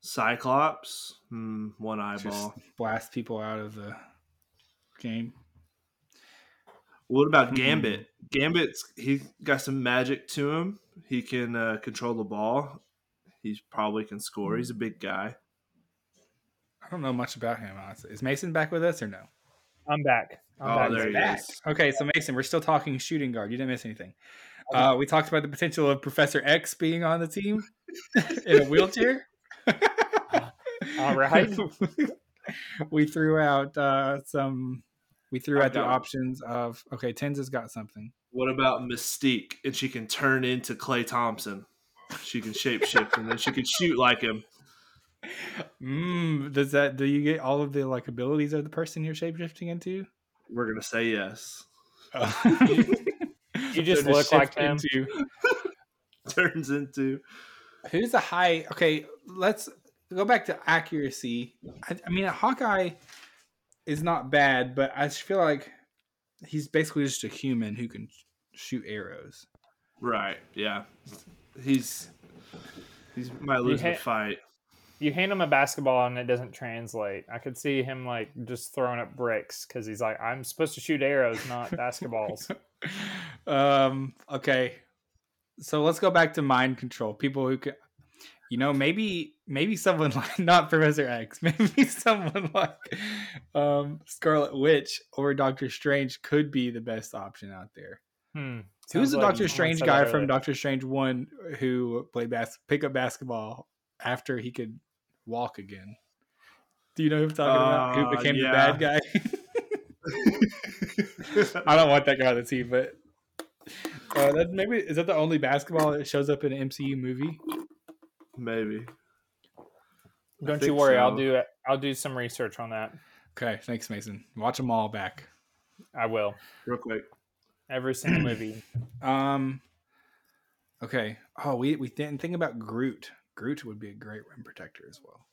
Cyclops, hmm, one just eyeball. blast people out of the game. What about Hmm. Gambit? Gambit's he got some magic to him. He can uh, control the ball. He probably can score. He's a big guy. I don't know much about him. Honestly, is Mason back with us or no? I'm back. I'm Oh, back. there he Back. is. Okay, so Mason, we're still talking shooting guard. You didn't miss anything. Uh, we talked about the potential of Professor X being on the team in a wheelchair. All right. we threw out uh, some. We threw I've out the got- options of okay. Tenza's got something. What about Mystique? And she can turn into Klay Thompson. She can shapeshift and then she can shoot like him. Mm, does that? Do you get all of the like abilities of the person you're shapeshifting into? We're gonna say yes. You just So look like shift them. into- Turns into Who's the high? Okay, let's go back to accuracy. I, I mean, Hawkeye is not bad, but I just feel like he's basically just a human who can shoot arrows. right. Yeah, he's he's might lose the fight. You hand him a basketball and it doesn't translate. I could see him like just throwing up bricks because he's like, I'm supposed to shoot arrows, not basketballs. um. Okay. So let's go back to mind control. People who can, you know, maybe maybe someone like not Professor X, maybe someone like um Scarlet Witch or Doctor Strange could be the best option out there. Hmm. Who's the like Doctor Strange guy from. Doctor Strange One who played bas- pick up basketball after he could walk again? Do you know who I'm talking about? Who Uh, became yeah. the bad guy? I don't want that guy on the team, but uh, that maybe is that the only basketball that shows up in an MCU movie? Maybe. Don't you think worry, I'll do. I'll do some research on that. Okay, thanks, Mason. Watch them all back. I will. Real quick. Every single movie. Um. Okay. Oh, we we didn't think about Groot. Groot would be a great rim protector as well.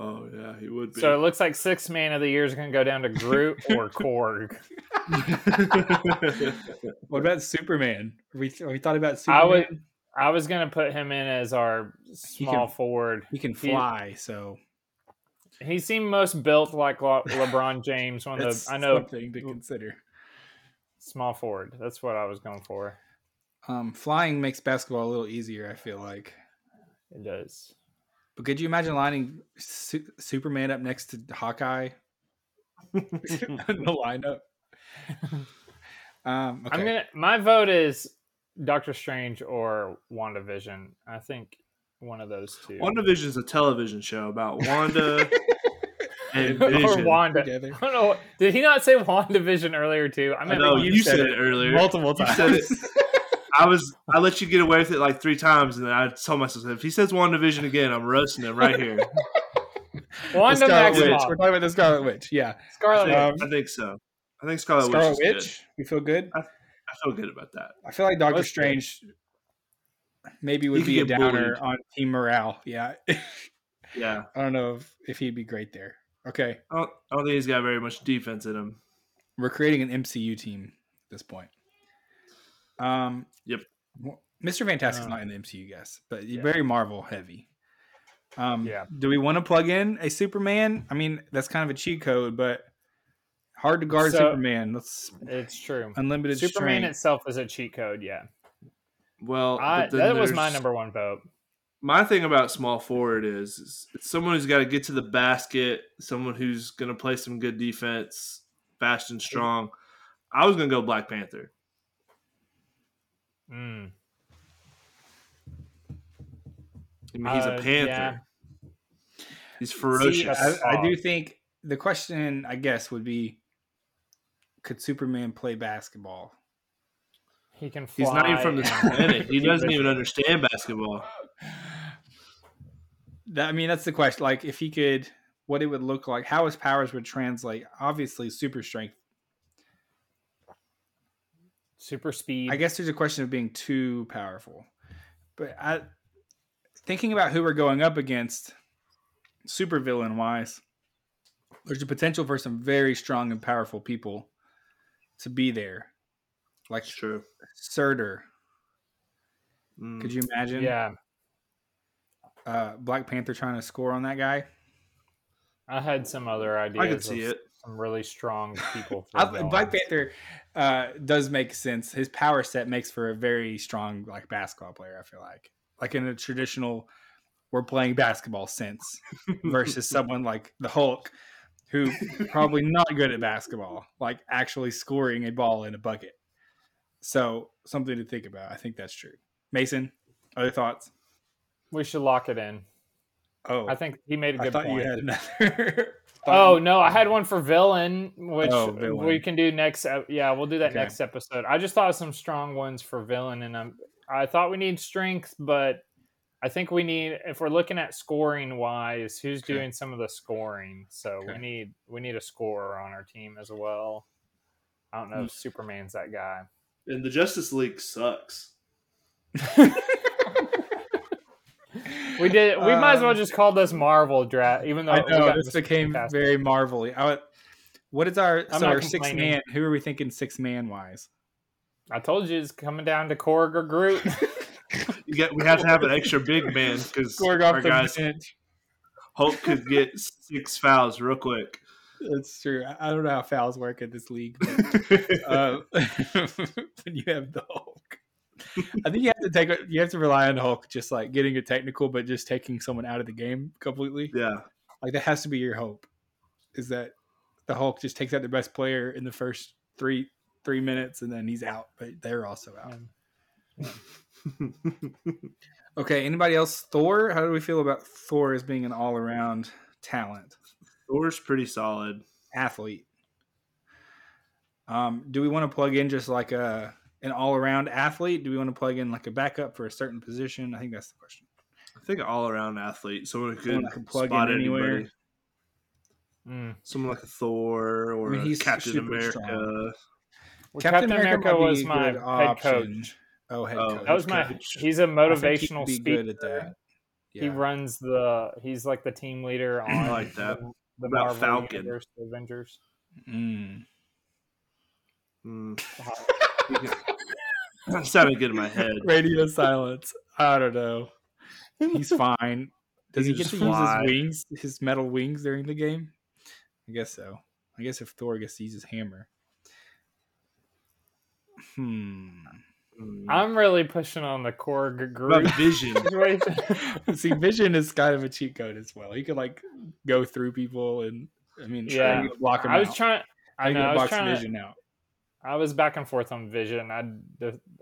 Oh yeah, he would be. So it looks like six man of the year is going to go down to Groot or Korg. What about Superman? Are we, are we thought about I Superman? would. I was going to put him in as our small can- forward. He can He- fly, so He seemed most built like Le- LeBron James. One of the I know something to consider. Small forward. That's what I was going for. Um, flying makes basketball a little easier. I feel like. It does. But could you imagine lining Su- Superman up next to Hawkeye in the lineup? Um, okay. I'm gonna. My vote is Doctor Strange or WandaVision. I think one of those two. WandaVision is a television show about Wanda and or Vision. Wanda. together. I don't know. Did he not say WandaVision earlier too? I I mean, know you you, said said, it it earlier. multiple You times. said it. I was I let you get away with it like three times, and then I told myself if he says WandaVision again, I'm roasting him right here. The Wanda Scarlet Witch. Maximoff. We're talking about the Scarlet Witch. Yeah, I Scarlet think, Um, I think so. I think Scarlet, Scarlet Witch Witch. good. We feel good. I feel good about that. I feel like Doctor Let's do. Strange maybe would He be a downer bullied. on team morale. Yeah, Yeah, I don't know if, if he'd be great there. Okay, I don't, I don't think he's got very much defense in him. we're creating an MCU team at this point. Um, Yep. well, Mr. Fantastic's Uh, not in the MCU, guess, but yeah. very Marvel heavy. Um, Yeah. Do we want to plug in a Superman? I mean, that's kind of a cheat code, but hard to guard So- Superman. Let's It's true. unlimited Superman strength. itself is a cheat code. Yeah, Well, I, that was my number one vote. My thing about small forward is, is it's someone who's got to get to the basket, someone who's going to play some good defense, fast and strong. I was going to go Black Panther. Mm. I mean, he's Uh, a panther. yeah. He's ferocious. that's- I, I do think the question, I guess, would be: Could Superman play basketball? He can fly. he's not even from this planet. He doesn't even understand basketball. That, I mean, that's the question. Like, if he could, what it would look like, how his powers would translate. Obviously, super strength. Super speed. I guess there's a question of being too powerful, but I, thinking about who we're going up against, super villain wise, there's a potential for some very strong and powerful people to be there, like It's true. Surtur. Mm. Could you imagine? Yeah, uh, Black Panther trying to score on that guy. I had some other ideas. I could see it. Some really strong people. I. Black Panther uh, does make sense. His power set makes for a very strong like basketball player. I feel like, like in a traditional, we're playing basketball sense, versus someone like the Hulk, who probably not good at basketball, like actually scoring a ball in a bucket. So something to think about. I think that's true. Mason, other thoughts? We should lock it in. Oh, I think he made a good thought point. you had another. Oh no, I had one for villain, which Oh, villain. we can do next. Yeah, we'll do that Okay. next episode. I just thought of some strong ones for villain, and I'm, I thought we need strength, but I think we need if we're looking at scoring wise, who's Okay. doing some of the scoring. So we need we need a scorer on our team as well. I don't know if hmm. Superman's that guy. And the Justice League sucks. We did. We might as well Um, just call this Marvel draft, even though I we know this became Fantastic. very marvelly. I, what is our I'm so our six man? Who are we thinking six man wise? I told you it's coming down to Korg or Groot. You get, we have to have an extra big man because Scoring our the guys bench. Hulk could get six fouls real quick. That's true. I- I don't know how fouls work in this league. But, uh, when you have the Hulk, I think you have to take you have to rely on the Hulk, just like getting a technical, but just taking someone out of the game completely. yeah, Like that has to be your hope. Is that the Hulk just takes out the best player in the first three three minutes and then he's out, but they're also out. Okay, anybody else? Thor? How do we feel about Thor as being an all around talent, Thor's pretty solid. athlete? Um, do we want to plug in just like a an all around athlete? Do we want to plug in like a backup for a certain position? I think that's the question. I think all-around athlete, someone who could, Someone can plug spot in anywhere. Mm. Someone like a Thor or I mean, he's Captain America. Well, Captain America might be was my good head coach. Oh, head Oh, coach. That was my. coach. He's a motivational he'd speaker. good at that. He runs the. He's like the team leader on. like that. The, the About Marvel Falcon? Universe, Avengers. Mm. Mm. that sounded good in my head. Radio silence. I don't know. He's fine. Does he, He get just to use his wings, his metal wings during the game? I guess so. I guess if Thor gets to use his hammer. Hmm. Mm. I'm really pushing on the core group about Vision. See, Vision is kind of a cheat code as well. He could like go through people and I mean, Yeah. to block him I was out. trying. How I you know. gonna I was box trying. to- Vision out. I was back and forth on Vision. I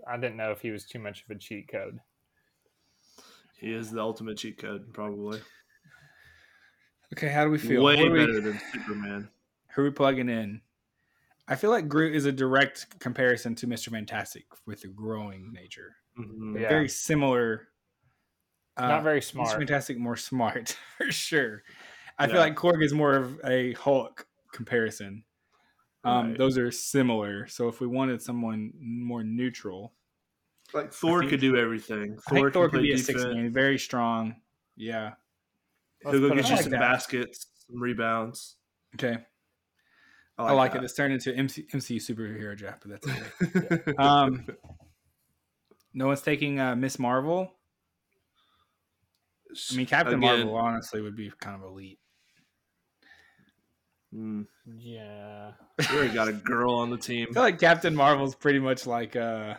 I didn't know if he was too much of a cheat code. he is the ultimate cheat code, probably. Okay, how do we feel? Way What do we- better than Superman. Who are we plugging in? I feel like Groot is a direct comparison to Mr. Fantastic with the growing nature. Mhm. Yeah. Very similar. Uh, Not very smart. Mr. Fantastic more smart for sure. I feel like Korg is more of a Hulk comparison. Um, Right. Those are similar. So if we wanted someone more neutral, Like Thor think- could do everything. Thor, Thor could play be a six man, very strong. Yeah. He'll Let's go get you like some that. baskets, some rebounds. Okay. I like, it. It's turned into MC, MCU superhero draft, but that's okay. um, No one's taking uh, Miss Marvel. I mean, Captain Again, Marvel honestly would be kind of elite. Mm, Yeah. we already got a girl on the team. I feel like Captain Marvel's pretty much like uh,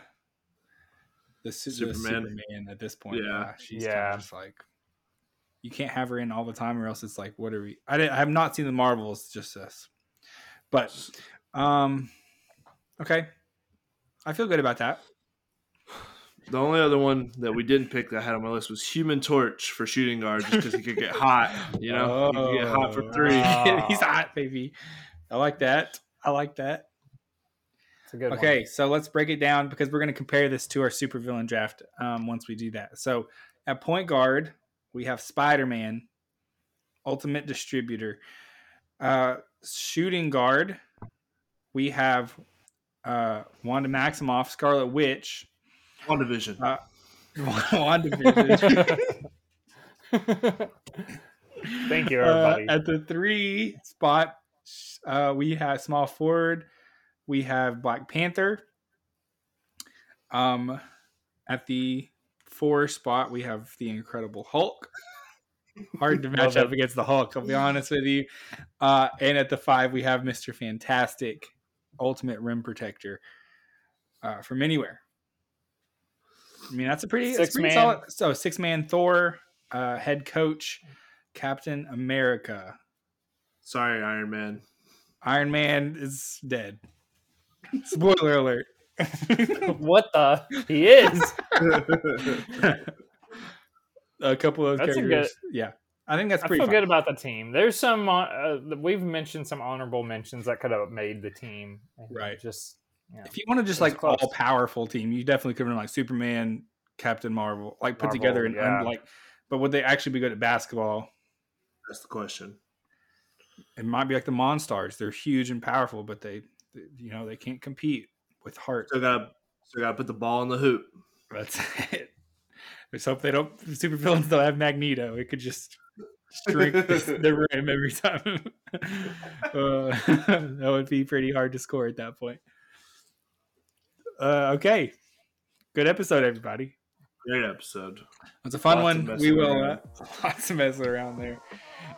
the, Su- the Superman. Superman at this point. Yeah. she's Yeah. kind of just like you can't have her in all the time, or else it's like, what are we? I, didn't, I have not seen the Marvels, just this. But um, okay, I feel good about that. The only other one that we didn't pick that I had on my list was Human Torch for shooting guard, just because he could get hot. You know, he could get hot for Oh. three. Ah. He's hot, baby. I like that. I like that. It's a good Okay, so let's break it down because we're going to compare this to our supervillain draft um, once we do that. So at point guard, we have Spider Man, Ultimate Distributor. Uh, shooting guard, we have uh, Wanda Maximoff, Scarlet Witch, WandaVision. Uh, WandaVision. Thank you, Uh, everybody. at the three spot, uh, we have small forward. We have Black Panther. Um, at the four spot, we have the Incredible Hulk. Hard to match up against the Hulk. I'll be honest with you. Uh, and at the five, we have Mister Fantastic, Ultimate Rim Protector, uh, from anywhere. I mean, that's a pretty, that's Six pretty man. solid. So six man Thor, uh, head coach, Captain America. Sorry, Iron Man. Iron Man is dead. Spoiler alert. what the? He is. a couple of That's a characters. yeah, I think that's I pretty. feel fun. good about the team. There's some uh, uh, we've mentioned some honorable mentions that could have made the team. Right. Just yeah. If you want to just like close. all powerful team, you definitely could have been like Superman, Captain Marvel, like put Marvel, together and yeah. like. But would they actually be good at basketball? That's the question. It might be like the Monstars. They're huge and powerful, but they, they- you know, they can't compete with heart. Still got to still got to put the ball in the hoop. That's it. Let's hope they don't. Super villains don't have Magneto. It could just shrink the, the rim every time. uh, that would be pretty hard to score at that point. Uh, okay, good episode, everybody. Great episode. It's a fun Lots one. We will uh, lots of messing around there.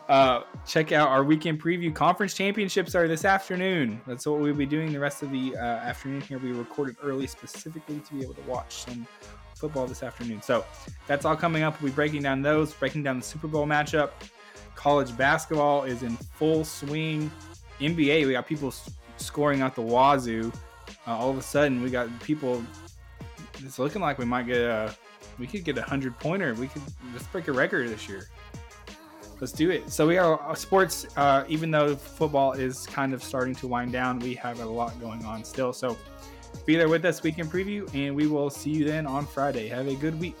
Uh, check out our weekend preview. Conference championships are this afternoon. That's what we'll be doing the rest of the uh, afternoon here. We recorded early specifically to be able to watch some football this afternoon. So that's all coming up. We'll be breaking down those, breaking down the Super Bowl matchup. College basketball is in full swing. NBA, we got people scoring out the wazoo. Uh, all of a sudden, we got people. It's looking like we might get a we could get a hundred pointer. We could let's break a record this year. Let's do it. So we are uh, sports. Uh, even though football is kind of starting to wind down, we have a lot going on still. So be there with us weekend preview, and we will see you then on Friday. Have a good week.